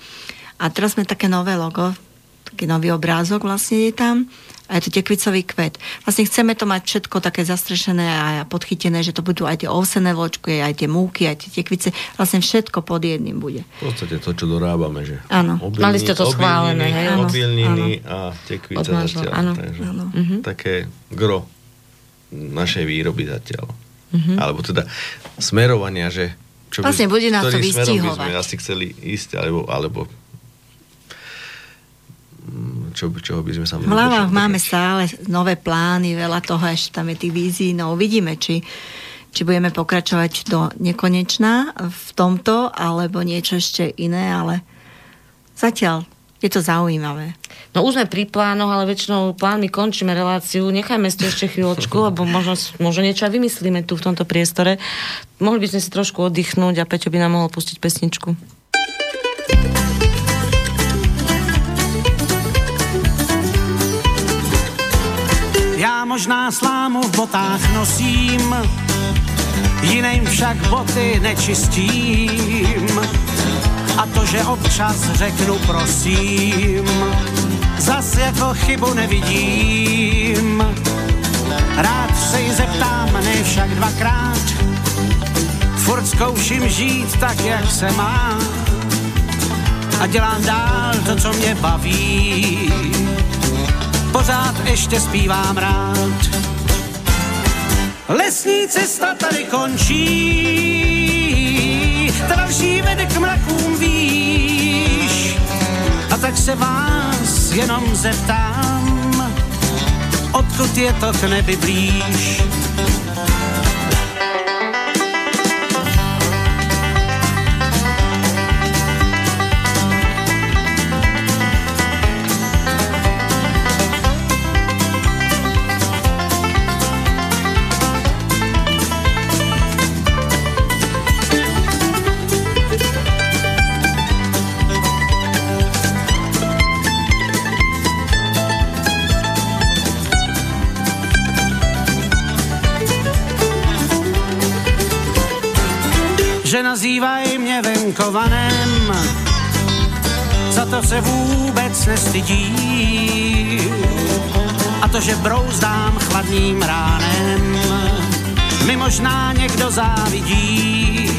a teraz sme také nové logo, taký nový obrázok vlastne je tam a je to tekvicový kvet. Vlastne chceme to mať všetko také zastrešené a podchytené, že to budú aj tie ovsené vločky, aj tie múky, aj tie tekvice. Vlastne všetko pod jedným bude. V podstate to, čo dorábame, že Áno. Mali ste to schválené, hej? Obilniny a tekvice zatiaľ. áno. Takže Áno. Mhm. také gro našej výroby zatiaľ. Mhm. Alebo teda smerovania, že čo Vlastne bude nás to by vystihovať. sme asi chceli ísť, alebo, alebo čo, čoho by sme sa V hlavách máme stále nové plány, veľa toho, ešte tam je tých vízií, no uvidíme, či, či budeme pokračovať do nekonečná v tomto, alebo niečo ešte iné, ale zatiaľ je to zaujímavé. No už sme pri plánoch, ale väčšinou plánmi končíme reláciu. Nechajme si to ešte chvíľočku, lebo možno, možno niečo aj vymyslíme tu v tomto priestore. Mohli by sme si trošku oddychnúť a Peťo by nám mohol pustiť pesničku. Možná slámu v botách nosím, jiným však boty nečistím. A to, že občas řeknu prosím, zas jako chybu nevidím. Rád se jí zeptám, ne však dvakrát, furt zkouším žít tak, jak se má. A dělám dál to, co mě baví. Pořád ještě zpívám rád. Lesní cesta tady končí, ta další vede k mrakům výš. A tak se vás jenom zeptám, odkud je to k nebi blíž. Se vůbec nestydí. A to, že brouzdám chladným ránem, mi možná někdo závidí.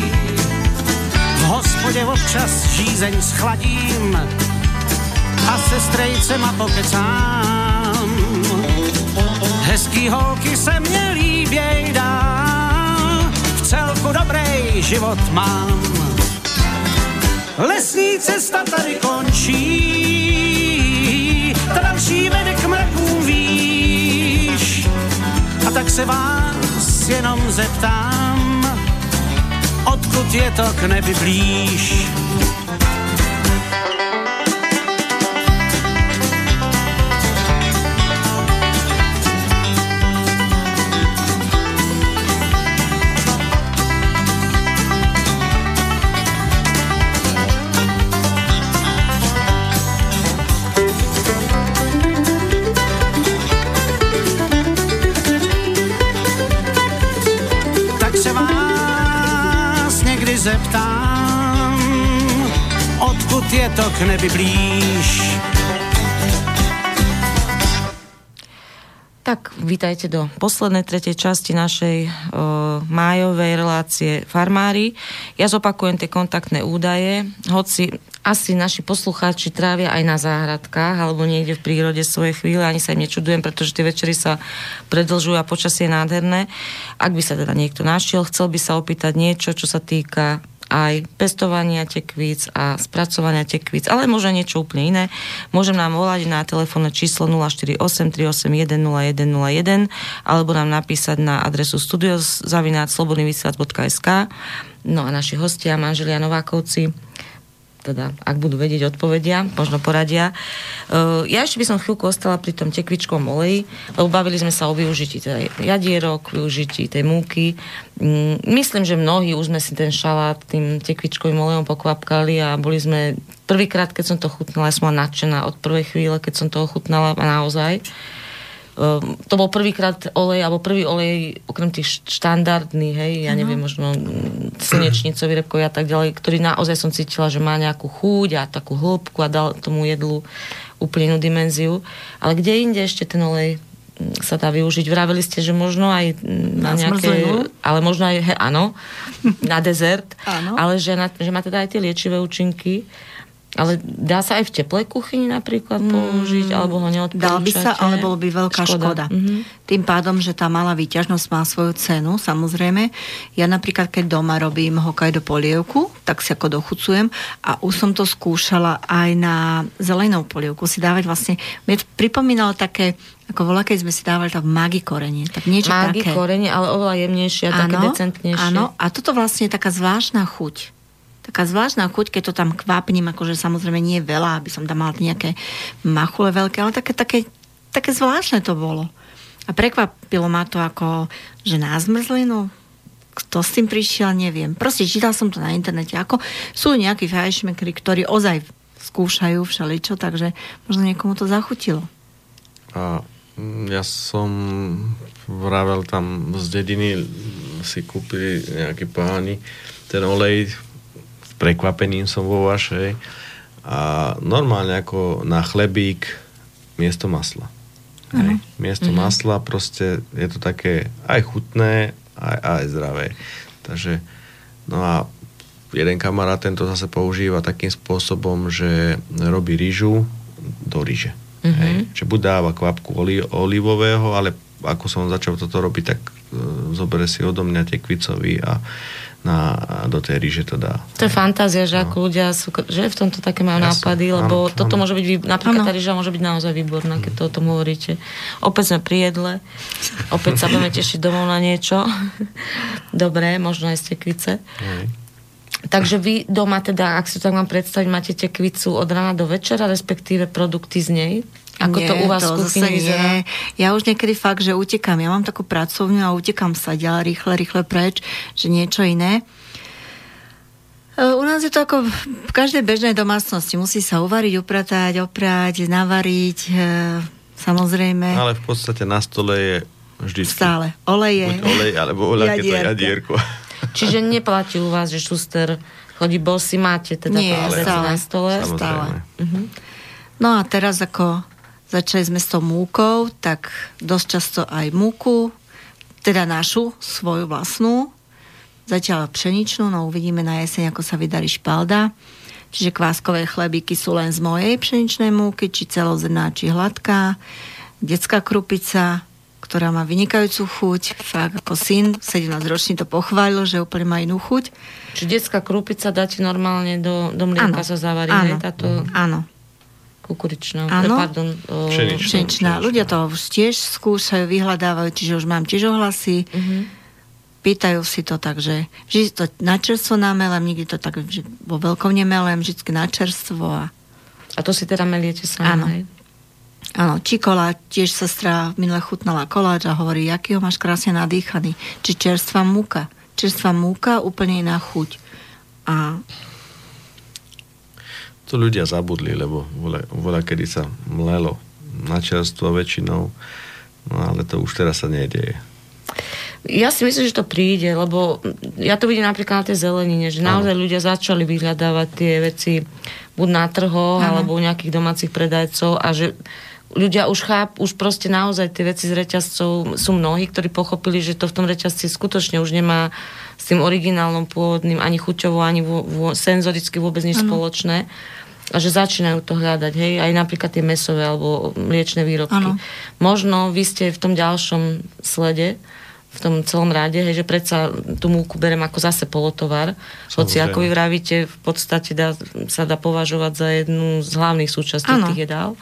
V hospodě občas žízeň schladím a se strejcema pokecám. Hezký holky se mně líběj dál, v celku dobrý život mám. Lesní cesta tady končí, další vede k mrakům výš. A tak se vás jenom zeptám, odkud je to k nebi blíž. Je to k nebi blíž. Tak, vítajte do poslednej tretej časti našej uh, májovej relácie Farmári. Ja zopakujem tie kontaktné údaje, hoci asi naši poslucháči trávia aj na záhradkách alebo niekde v prírode svoje chvíle, ani sa im nečudujem, pretože tie večery sa predlžujú a počasie je nádherné. Ak by sa teda niekto našiel, chcel by sa opýtať niečo, čo sa týka aj pestovania tekvíc a spracovania tekvíc, ale možno niečo úplne iné. Môžem nám volať na telefónne číslo 048 381 0101 alebo nám napísať na adresu studiozavináčslobodnyvysielac.sk No a naši hostia, manželia Novákovci, teda ak budú vedieť, odpovedia, možno poradia. Uh, ja ešte by som chvíľku ostala pri tom tekvičkom oleji, lebo bavili sme sa o využití teda jadierok, využití tej múky. Mm, myslím, že mnohí už sme si ten šalát tým tekvičkovým olejom pokvapkali a boli sme prvýkrát, keď som to chutnala, ja som bola nadšená od prvej chvíle, keď som to ochutnala naozaj. To bol prvýkrát olej, alebo prvý olej, okrem tých štandardných, hej, ja neviem, možno mm, slnečnicový, repkový a tak ďalej, ktorý naozaj som cítila, že má nejakú chuť a takú hĺbku a dal tomu jedlu úplne inú dimenziu. Ale kde inde ešte ten olej mm, sa dá využiť? Vraveli ste, že možno aj na, Na nejaké... zmrzlinu? Ale možno aj, he, áno, na dezert. Áno. Ale že, na, že má teda aj tie liečivé účinky. Ale dá sa aj v teplej kuchyni napríklad použiť, alebo ho neodporúčate? Dal by sa, ale bolo by veľká škoda. Mhm. Tým pádom, že tá malá výťažnosť má svoju cenu, samozrejme. Ja napríklad, keď doma robím hokaj do polievku, tak si ako dochucujem a už som to skúšala aj na zelenou polievku si dávať vlastne, mne pripomínalo také, ako voľa, keď sme si dávali tak magi korenie, tak niečo Mágy, také. korene, ale oveľa jemnejšie a také decentnejšie. Áno, a toto vlastne je taká zvláštna chuť. Taká zvláštna chuť, keď to tam kvapním, akože samozrejme nie je veľa, aby som tam mala nejaké machule veľké, ale také, také, také zvláštne to bolo. A prekvapilo ma to ako, že na zmrzlinu, kto s tým prišiel, neviem. Proste čítal som to na internete, ako sú nejakí fajšmekri, ktorí ozaj skúšajú všeličo, takže možno niekomu to zachutilo. A mm, ja som vravel tam z dediny si kúpili nejakí páni ten olej, prekvapením som vo vašej a normálne ako na chlebík miesto masla. Hej. Miesto mm-hmm. masla proste je to také aj chutné, aj, aj zdravé. Takže, no a jeden kamarát tento zase používa takým spôsobom, že robí rýžu do ríže. Mm-hmm. Hej. Čiže buď dáva kvapku oli, olivového, ale ako som začal toto robiť, tak e, zobere si odo mňa tekvicový a na, do tej ríže to dá. To je fantázia, že no. ako ľudia sú, že v tomto také majú nápady, lebo áno, toto áno. môže byť, napríklad áno. tá ríža môže byť naozaj výborná, keď to o tom hovoríte. Opäť sme pri jedle, opäť sa budeme tešiť domov na niečo. Dobré, možno aj z tekvice. Takže vy doma teda, ak si to tak mám predstaviť, máte tekvicu od rána do večera, respektíve produkty z nej? Ako nie, to u vás to v nie. Ja už niekedy fakt, že utekám. Ja mám takú pracovňu a utekám sa ďalej rýchle, rýchle preč, že niečo iné. E, u nás je to ako v každej bežnej domácnosti. Musí sa uvariť, upratať, oprať, navariť, e, samozrejme. Ale v podstate na stole je vždy. Stále. Olej je. Buď olej, alebo olej, to jadierko. Čiže neplatí u vás, že šuster chodí bosy, máte teda Nie, stále, na stole? Stále. Uh-huh. No a teraz ako začali sme s tou múkou, tak dosť často aj múku, teda našu, svoju vlastnú, zatiaľ pšeničnú, no uvidíme na jeseň, ako sa vydarí špalda. Čiže kváskové chlebíky sú len z mojej pšeničnej múky, či celozrná, či hladká. Detská krupica, ktorá má vynikajúcu chuť. Fakt ako syn, 17 ročný to pochválil, že úplne má inú chuť. Či detská krupica dáte normálne do, do mlieka sa zavarí, áno, táto... Áno. Kukuričná, áno. pardon. O... Pšeničná. Ľudia to už tiež skúšajú, vyhľadávajú, čiže už mám tiež ohlasy. Uh-huh. Pýtajú si to tak, že vždy to na čerstvo namelem, nikdy to tak že vo veľkom nemelem, vždy na čerstvo. A... a to si teda meliete sám, áno. hej? Áno, či koláč, tiež sestra minule chutnala koláč a hovorí, aký ho máš krásne nadýchaný. Či čerstvá múka. Čerstvá múka, úplne iná chuť. A to ľudia zabudli, lebo voľa, voľa kedy sa mlelo na čerstvo väčšinou, no ale to už teraz sa nedieje. Ja si myslím, že to príde, lebo ja to vidím napríklad na tej zelenine, že naozaj ľudia začali vyhľadávať tie veci buď na trhoch, alebo u nejakých domácich predajcov a že ľudia už cháp, už proste naozaj tie veci z reťazcov sú mnohí, ktorí pochopili, že to v tom reťazci skutočne už nemá s tým originálnym pôvodným ani chuťovo, ani vo, vo, senzoricky vôbec nič ano. spoločné a že začínajú to hľadať, hej, aj napríklad tie mesové alebo mliečne výrobky. Ano. Možno vy ste v tom ďalšom slede, v tom celom rade, hej, že predsa tú múku berem ako zase polotovar. Hoci ako vy vravíte, v podstate dá, sa dá považovať za jednu z hlavných súčastí ano. tých jedál.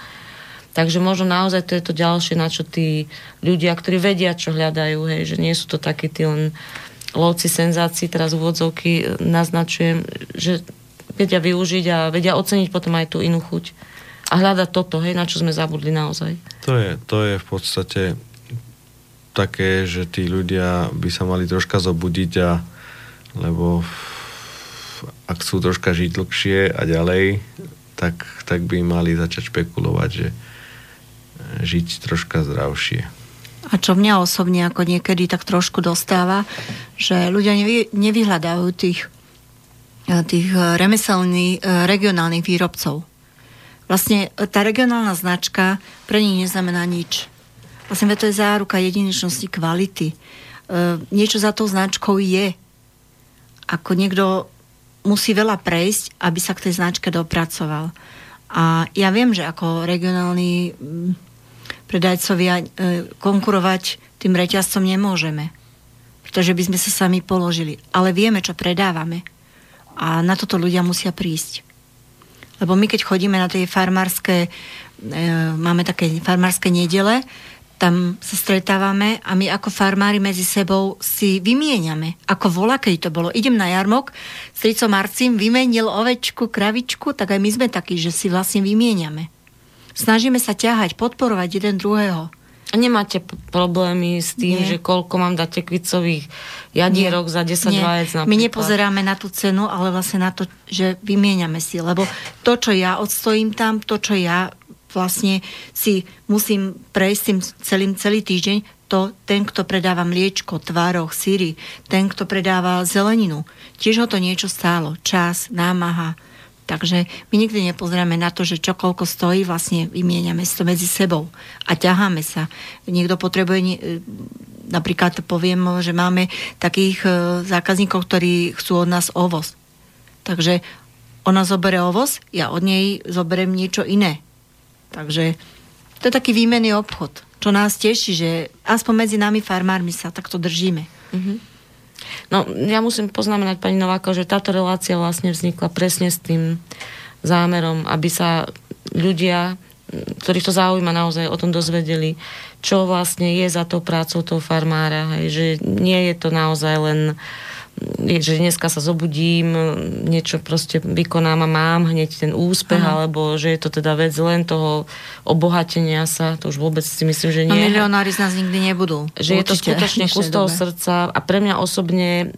Takže možno naozaj to je to ďalšie, na čo tí ľudia, ktorí vedia, čo hľadajú, hej, že nie sú to takí tí len lovci senzácií, teraz úvodzovky naznačujem, že vedia využiť a vedia oceniť potom aj tú inú chuť. A hľadať toto, hej, na čo sme zabudli naozaj. To je, to je v podstate také, že tí ľudia by sa mali troška zobudiť a lebo ak chcú troška žiť dlhšie a ďalej, tak, tak by mali začať špekulovať, že žiť troška zdravšie. A čo mňa osobne ako niekedy tak trošku dostáva, že ľudia nevy, nevyhľadávajú tých, tých eh, remeselných, eh, regionálnych výrobcov. Vlastne tá regionálna značka pre nich neznamená nič. Vlastne to je záruka jedinečnosti kvality. Niečo za tou značkou je. Ako niekto musí veľa prejsť, aby sa k tej značke dopracoval. A ja viem, že ako regionálny mm, predajcovia e, konkurovať tým reťazcom nemôžeme. Pretože by sme sa sami položili. Ale vieme, čo predávame. A na toto ľudia musia prísť. Lebo my, keď chodíme na tie farmárske, e, máme také farmárske nedele, tam sa stretávame a my ako farmári medzi sebou si vymieňame. Ako vola, keď to bolo. Idem na jarmok, strico Marcim vymenil ovečku, kravičku, tak aj my sme takí, že si vlastne vymieňame. Snažíme sa ťahať, podporovať jeden druhého. Nemáte problémy s tým, Nie. že koľko mám dať tekvicových jadierok Nie. za 10 Nie. vajec napríklad? My nepozeráme na tú cenu, ale vlastne na to, že vymieňame si. Lebo to, čo ja odstojím tam, to, čo ja vlastne si musím prejsť tým celým, celý týždeň, to ten, kto predáva mliečko, tvároch, síry, ten, kto predáva zeleninu. Tiež ho to niečo stálo. Čas, námaha. Takže my nikdy nepozeráme na to, že čo stojí, vlastne vymieňame si to medzi sebou a ťaháme sa. Niekto potrebuje, napríklad poviem, že máme takých e, zákazníkov, ktorí chcú od nás ovoz. Takže ona zoberie ovoz, ja od nej zoberiem niečo iné. Takže to je taký výmenný obchod, čo nás teší, že aspoň medzi nami farmármi sa takto držíme. Mm-hmm. No, ja musím poznamenať pani Nováko, že táto relácia vlastne vznikla presne s tým zámerom, aby sa ľudia, ktorých to zaujíma naozaj, o tom dozvedeli, čo vlastne je za tou prácou toho farmára. Hej, že nie je to naozaj len uh, že dneska sa zobudím, niečo proste vykonám a mám hneď ten úspech, Aha. alebo že je to teda vec len toho obohatenia sa, to už vôbec si myslím, že no, nie. No milionári z nás nikdy nebudú. Že Určite, je to skutočne kus toho srdca a pre mňa osobne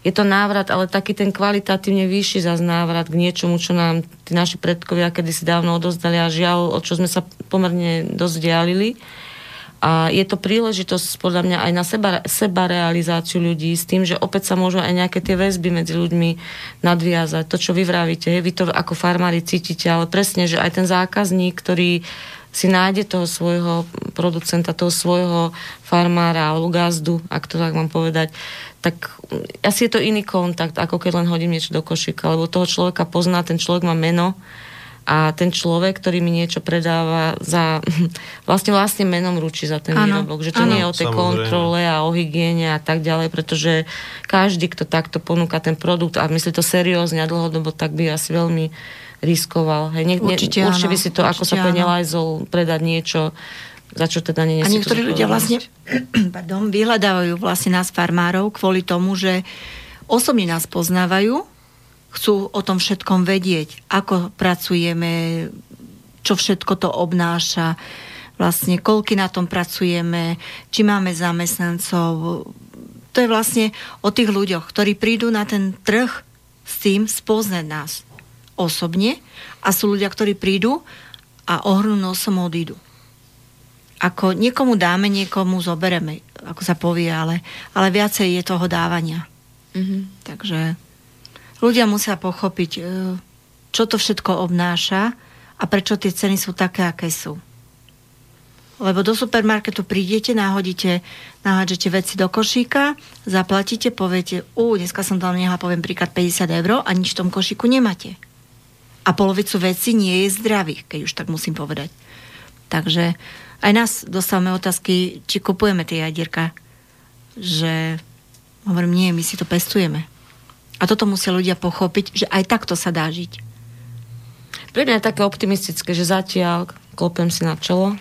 je to návrat, ale taký ten kvalitatívne vyšší zase návrat k niečomu, čo nám tí naši predkovia kedysi dávno odozdali a žiaľ, o čo sme sa pomerne dosť dialili. A je to príležitosť podľa mňa aj na seba, seba realizáciu ľudí s tým, že opäť sa môžu aj nejaké tie väzby medzi ľuďmi nadviazať. To, čo vy vravíte, vy to ako farmári cítite, ale presne, že aj ten zákazník, ktorý si nájde toho svojho producenta, toho svojho farmára alebo gazdu, ak to tak mám povedať, tak asi je to iný kontakt, ako keď len hodím niečo do košíka, lebo toho človeka pozná, ten človek má meno, a ten človek, ktorý mi niečo predáva za vlastne vlastným menom ručí za ten ano. výrobok. Že to ano. nie je o tej Samozrejme. kontrole a o hygiene a tak ďalej, pretože každý, kto takto ponúka ten produkt a myslí to seriózne a dlhodobo, tak by asi veľmi riskoval. Hej, ne, určite, ne, určite by si to, určite ako sa penelajzol, predať niečo, za čo teda nie A niektorí ľudia vlastne pardon, vyhľadávajú vlastne nás farmárov kvôli tomu, že osobne nás poznávajú, chcú o tom všetkom vedieť, ako pracujeme, čo všetko to obnáša, vlastne koľky na tom pracujeme, či máme zamestnancov. To je vlastne o tých ľuďoch, ktorí prídu na ten trh s tým spoznať nás osobne a sú ľudia, ktorí prídu a ohrnú nosom odídu. Ako niekomu dáme, niekomu zobereme, ako sa povie, ale, ale viacej je toho dávania. Mm-hmm. Takže ľudia musia pochopiť, e, čo to všetko obnáša a prečo tie ceny sú také, aké sú. Lebo do supermarketu prídete, náhodíte, nahádžete veci do košíka, zaplatíte, poviete, u, dneska som tam nehla, poviem príklad 50 eur a nič v tom košíku nemáte. A polovicu veci nie je zdravých, keď už tak musím povedať. Takže aj nás dostávame otázky, či kupujeme tie jadierka, že hovorím, nie, my si to pestujeme. A toto musia ľudia pochopiť, že aj takto sa dá žiť. Pre mňa je také optimistické, že zatiaľ klopem si na čelo,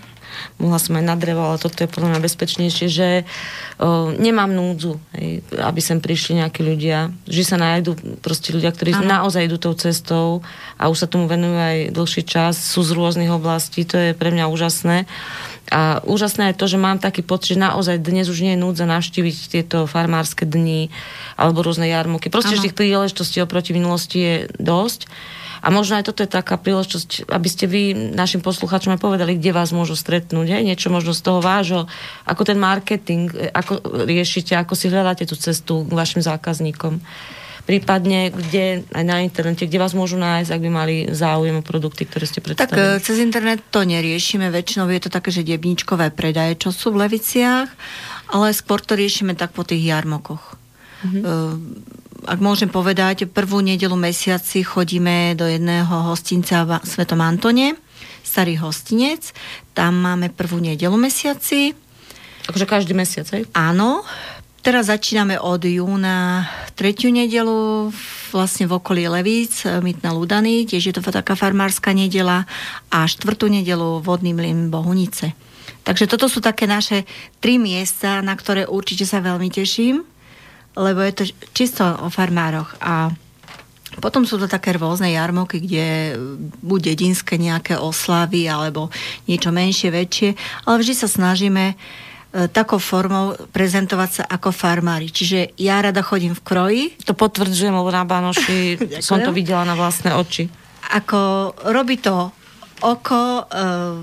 mohla som aj na drevo, ale toto je podľa mňa bezpečnejšie, že uh, nemám núdzu, hej, aby sem prišli nejakí ľudia, že sa nájdú proste ľudia, ktorí ano. naozaj idú tou cestou a už sa tomu venujú aj dlhší čas, sú z rôznych oblastí, to je pre mňa úžasné. A úžasné je to, že mám taký pocit, že naozaj dnes už nie je núdza navštíviť tieto farmárske dni alebo rôzne jarmoky. Proste, že tých príležitostí oproti minulosti je dosť. A možno aj toto je taká príležitosť, aby ste vy našim poslucháčom aj povedali, kde vás môžu stretnúť. Hej? Niečo možno z toho vášho, ako ten marketing, ako riešite, ako si hľadáte tú cestu k vašim zákazníkom prípadne kde, aj na internete, kde vás môžu nájsť, ak by mali záujem o produkty, ktoré ste predstavili? Tak e, cez internet to neriešime, väčšinou je to také, že debníčkové predaje, čo sú v Leviciach, ale skôr to riešime tak po tých jarmokoch. Mm-hmm. Ak môžem povedať, prvú nedelu mesiaci chodíme do jedného hostinca v Svetom Antone, starý hostinec. Tam máme prvú nedelu mesiaci. Takže každý mesiac, hej? Áno. Teraz začíname od júna. Tretiu nedelu vlastne v okolí Levíc, Mytna Ludany, tiež je to taká farmárska nedela. A štvrtú nedelu vodný mlyn Bohunice. Takže toto sú také naše tri miesta, na ktoré určite sa veľmi teším, lebo je to čisto o farmároch. A potom sú to také rôzne jarmoky, kde buď dedinské nejaké oslavy alebo niečo menšie, väčšie, ale vždy sa snažíme E, takou formou prezentovať sa ako farmári. Čiže ja rada chodím v kroji. To potvrdzujem, lebo na Bánoši som to videla na vlastné oči. Ako robí to oko, uh,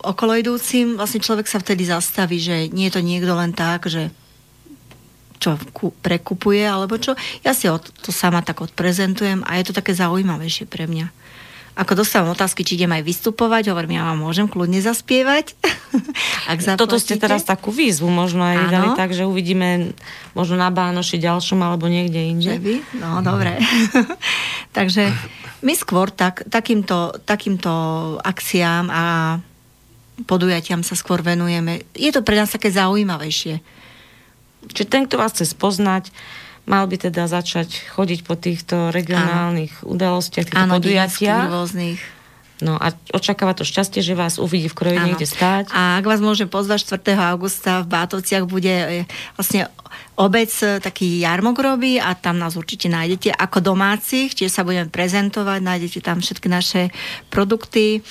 okolo idúcim vlastne človek sa vtedy zastaví, že nie je to niekto len tak, že čo ku, prekupuje alebo čo. Ja si od, to sama tak odprezentujem a je to také zaujímavejšie pre mňa. Ako dostávam otázky, či idem aj vystupovať, hovorím, ja vám môžem kľudne zaspievať. Ak Toto ste teraz takú výzvu možno aj dali tak, že uvidíme možno na Bánoši ďalšom alebo niekde inde. By? No, dobre. Takže my skôr tak, takýmto, takýmto akciám a podujatiam sa skôr venujeme. Je to pre nás také zaujímavejšie. Čiže ten, kto vás chce spoznať, mal by teda začať chodiť po týchto regionálnych Áno. udalostiach, týchto Áno, podujatiach. rôznych. No a očakáva to šťastie, že vás uvidí v kroji niekde stáť. A ak vás môžem pozvať 4. augusta v Bátovciach bude e, vlastne obec e, taký jarmok robí a tam nás určite nájdete ako domácich, čiže sa budeme prezentovať, nájdete tam všetky naše produkty.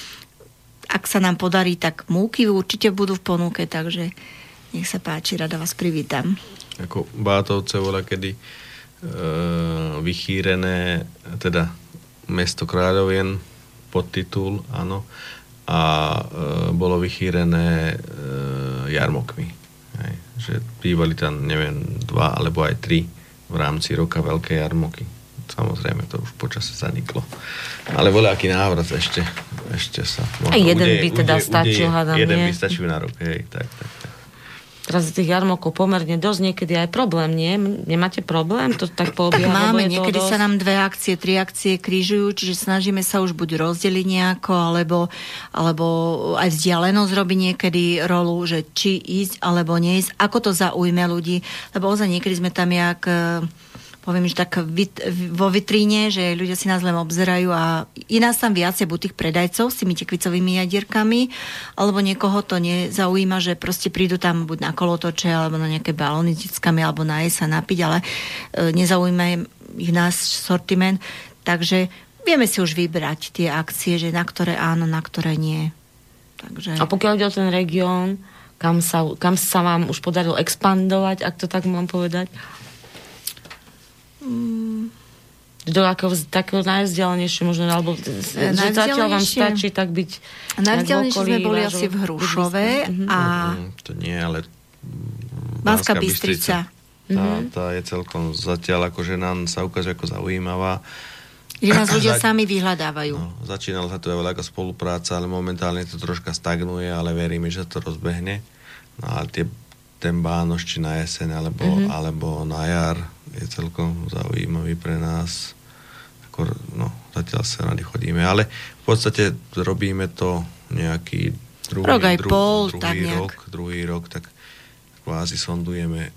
Ak sa nám podarí, tak múky určite budú v ponuke, takže nech sa páči, rada vás privítam ako Bátovce bola kedy e, vychýrené, teda mesto kráľovien, podtitul, áno, a e, bolo vychýrené e, jarmokmi. Hej. Že bývali tam, neviem, dva alebo aj tri v rámci roka veľké jarmoky. Samozrejme, to už počasie zaniklo. Ale bol aký návrat ešte, ešte sa... A jeden udeje, by teda udeje, stačil, hádam, Jeden nie? by stačil na rok, hej, tak, tak. Teraz tých jarmokov pomerne dosť, niekedy aj problém, nie? Nemáte problém? To tak poobieha, Máme, niekedy dosť... sa nám dve akcie, tri akcie krížujú, čiže snažíme sa už buď rozdeliť nejako, alebo, alebo aj vzdialenosť robí niekedy rolu, že či ísť alebo neísť, ako to zaujme ľudí, lebo ozaj niekedy sme tam jak poviem, že tak vit, vo vitríne, že ľudia si nás len obzerajú a je nás tam viacej buď predajcov s tými tekvicovými jadierkami, alebo niekoho to nezaujíma, že proste prídu tam buď na kolotoče, alebo na nejaké balóny s alebo na sa napiť, ale e, nezaujíma ich nás sortiment. Takže vieme si už vybrať tie akcie, že na ktoré áno, na ktoré nie. Takže... A pokiaľ ide o ten región, kam sa, kam sa vám už podarilo expandovať, ak to tak mám povedať? Mm. Do akého, takého najvzdialenejšie možno, alebo že zatiaľ vám stačí tak byť Najvzdialenejšie sme boli asi v Hrušove mhm. a... Mm, to nie, ale... Banská Bystrica. Tá, mhm. tá je celkom zatiaľ akože nám sa ukáže ako zaujímavá. Že nás ľudia Za... sami vyhľadávajú. No, začínalo sa to veľa ako spolupráca, ale momentálne to troška stagnuje, ale veríme, že to rozbehne. No ale tie, ten Bánoš, či na jeseň, alebo, mm-hmm. alebo na jar, je celkom zaujímavý pre nás. Ako, no, zatiaľ sa radi chodíme, ale v podstate robíme to nejaký druhý, rok aj dru, pol, druhý tak rok, nejak. druhý rok, tak kvázi sondujeme,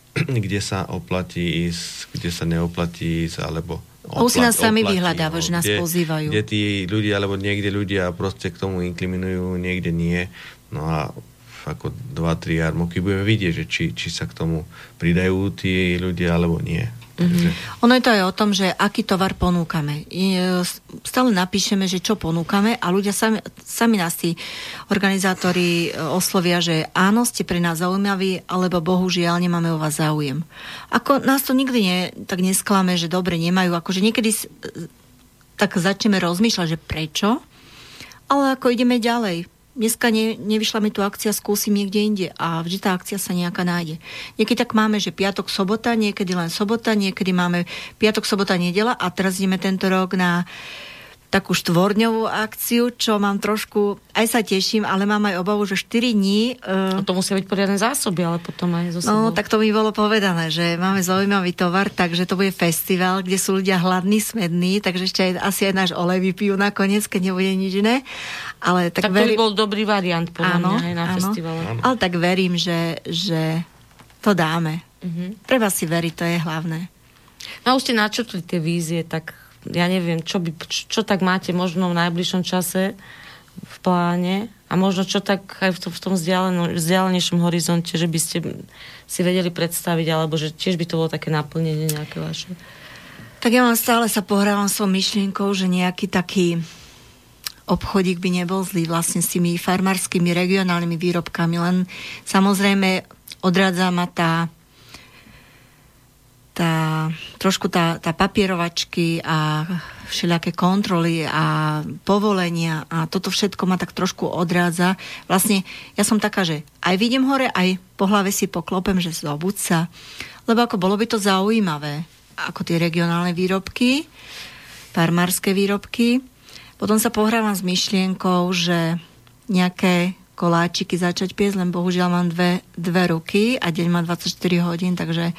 kde sa oplatí ísť, kde sa neoplatí ísť, alebo Oplat, si nás sami vyhľadáva, no, nás kde, pozývajú. Kde tí ľudia, alebo niekde ľudia proste k tomu inkliminujú, niekde nie. No a ako 2-3 jarmoky, budeme vidieť, že či, či sa k tomu pridajú tí ľudia alebo nie. Mm-hmm. Ono je to aj o tom, že aký tovar ponúkame. Stále napíšeme, že čo ponúkame a ľudia sami, sami nás tí organizátori e, oslovia, že áno, ste pre nás zaujímaví, alebo bohužiaľ nemáme o vás záujem. Ako nás to nikdy ne, tak nesklame, že dobre nemajú. Akože niekedy e, tak začneme rozmýšľať, že prečo, ale ako ideme ďalej dneska ne, nevyšla mi tu akcia, skúsim niekde inde a vždy tá akcia sa nejaká nájde. Niekedy tak máme, že piatok, sobota, niekedy len sobota, niekedy máme piatok, sobota, nedela a teraz ideme tento rok na takú štvorňovú akciu, čo mám trošku, aj sa teším, ale mám aj obavu, že 4 dní... Uh, to musia byť poriadne zásoby, ale potom aj zo No, tak to mi bolo povedané, že máme zaujímavý tovar, takže to bude festival, kde sú ľudia hladní, smední, takže ešte aj, asi aj náš olej vypijú nakoniec, keď nebude nič iné. Ale tak, tak verím... to by bol dobrý variant podľa áno, mňa aj na áno, festivale. Ale tak verím, že, že to dáme. Uh-huh. Treba si veriť, to je hlavné. No už ste načrtli tie vízie, tak ja neviem, čo, by, čo, čo tak máte možno v najbližšom čase v pláne a možno čo tak aj v tom, v tom vzdialenejšom horizonte, že by ste si vedeli predstaviť, alebo že tiež by to bolo také naplnenie nejaké vaše. Tak ja mám stále sa pohrávam s myšlienkou, že nejaký taký obchodík by nebol zlý vlastne s tými farmárskymi regionálnymi výrobkami, len samozrejme odradza ma tá tá trošku tá, tá papierovačky a všelijaké kontroly a povolenia a toto všetko ma tak trošku odrádza. Vlastne ja som taká, že aj vidím hore, aj po hlave si poklopem, že zobud sa. Lebo ako bolo by to zaujímavé, ako tie regionálne výrobky, farmárske výrobky. Potom sa pohrávam s myšlienkou, že nejaké koláčiky začať piesť, len bohužiaľ mám dve, dve ruky a deň má 24 hodín, takže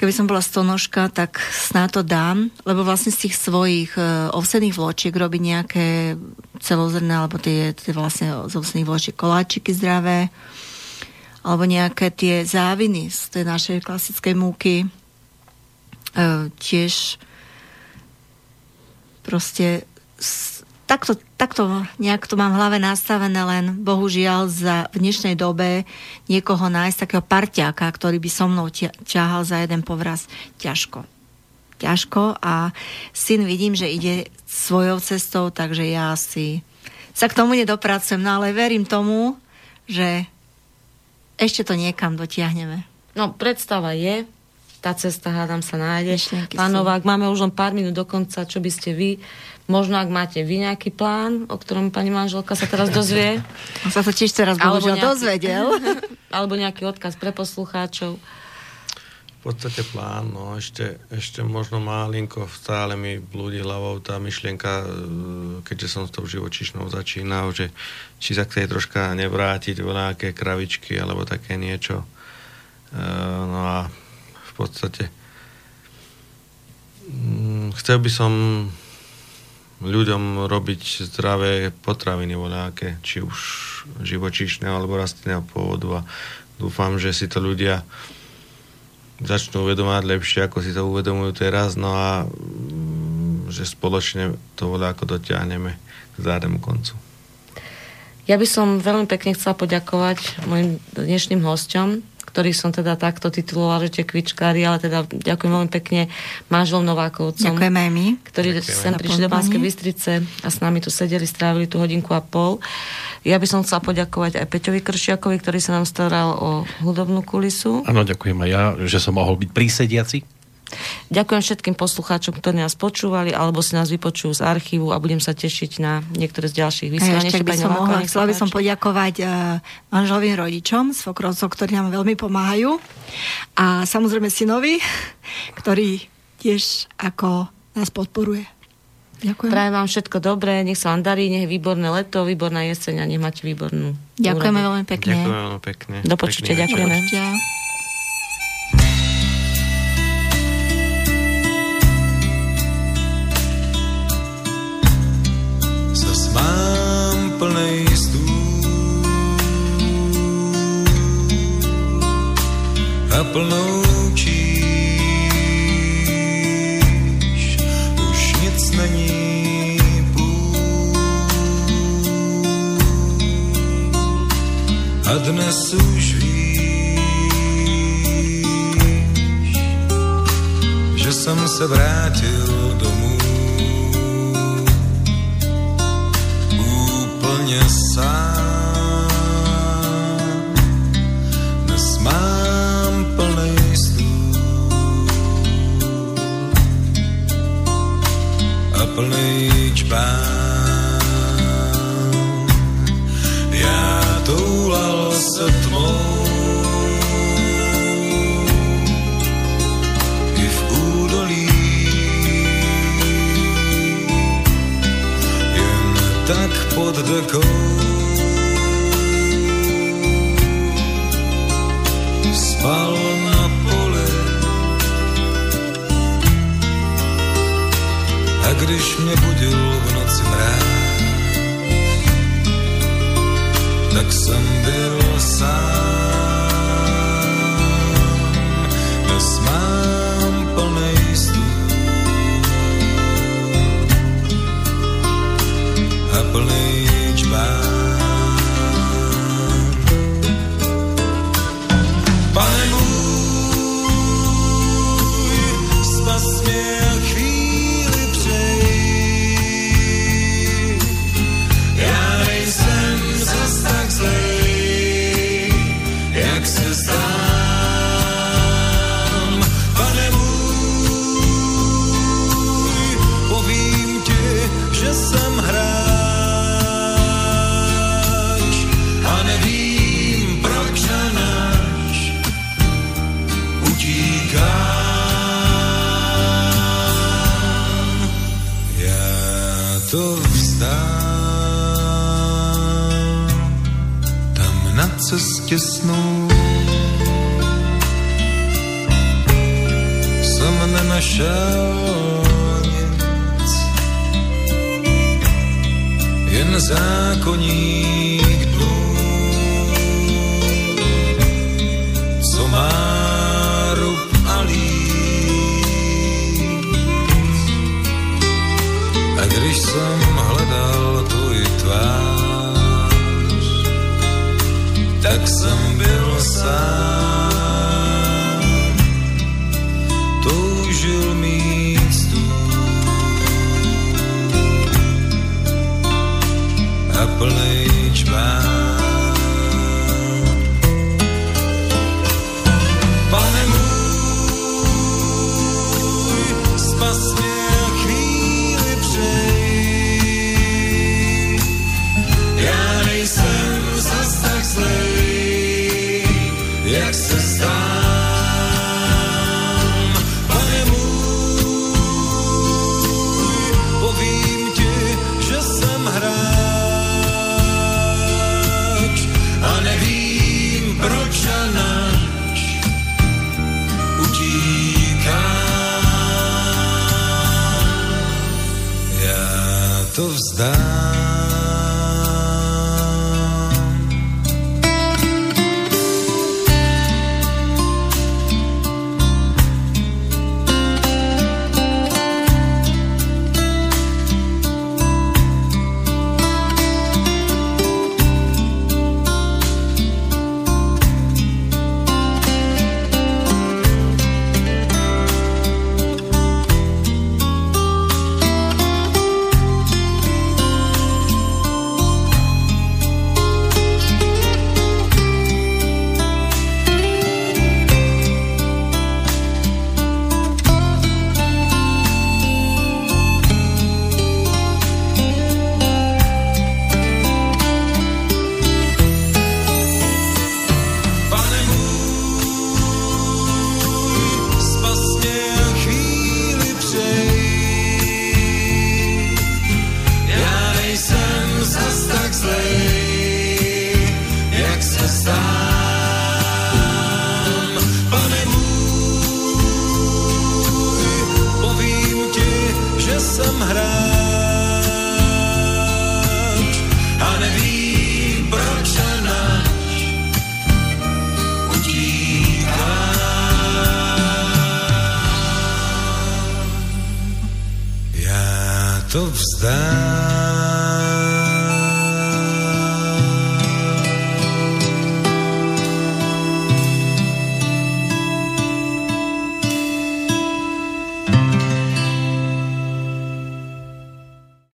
keby som bola stonožka, tak snáď to dám, lebo vlastne z tých svojich uh, ovsených vločiek robiť nejaké celozrné, alebo tie, tie vlastne z ovsených vločiek koláčiky zdravé, alebo nejaké tie záviny z tej našej klasickej múky. Uh, tiež proste takto, takto nejak to mám v hlave nastavené, len bohužiaľ za, v dnešnej dobe niekoho nájsť takého parťáka, ktorý by so mnou ťahal za jeden povraz, ťažko. Ťažko a syn vidím, že ide svojou cestou, takže ja si sa k tomu nedopracujem, no ale verím tomu, že ešte to niekam dotiahneme. No, predstava je, tá cesta, hádam, sa nájde. Pán Novák, máme už len pár minút do konca, čo by ste vy Možno, ak máte vy nejaký plán, o ktorom pani manželka sa teraz dozvie. On sa to tiež teraz bohužiaľ dozvedel. alebo nejaký odkaz pre poslucháčov. V podstate plán, no ešte, ešte možno malinko stále mi blúdi hlavou tá myšlienka, e, keďže som s tou živočišnou začínal, že či sa tej troška nevrátiť nejaké kravičky alebo také niečo. E, no a podstate. Mm, chcel by som ľuďom robiť zdravé potraviny voľaké, či už živočíšneho alebo rastlinného pôvodu. A dúfam, že si to ľudia začnú uvedomať lepšie, ako si to uvedomujú teraz, no a mm, že spoločne to voľako dotiahneme k zdárnemu koncu. Ja by som veľmi pekne chcela poďakovať mojim dnešným hostom, ktorých som teda takto titulovala, že tie kvičkári, ale teda ďakujem veľmi pekne manželom Novákovcom. Ďakujem aj my. Ktorí sem prišli do Banskej Bystrice a s nami tu sedeli, strávili tú hodinku a pol. Ja by som chcela poďakovať aj Peťovi Kršiakovi, ktorý sa nám staral o hudobnú kulisu. Áno, ďakujem aj ja, že som mohol byť prísediaci. Ďakujem všetkým poslucháčom, ktorí nás počúvali alebo si nás vypočujú z archívu a budem sa tešiť na niektoré z ďalších vysielaní. Ešte by som mohla, chcela by som poďakovať uh, manželovým rodičom, svokrovcov, ktorí nám veľmi pomáhajú a samozrejme synovi, ktorý tiež ako nás podporuje. Ďakujem. Prajem vám všetko dobré, nech sa vám darí, nech je výborné leto, výborná jeseň a nech máte výbornú Ďakujeme veľmi pekne. Ďakujeme veľmi pekne. Do počutia, ďakujeme. Do počutia. Jsem hledal tvůj tvář, tak jsem byl sám.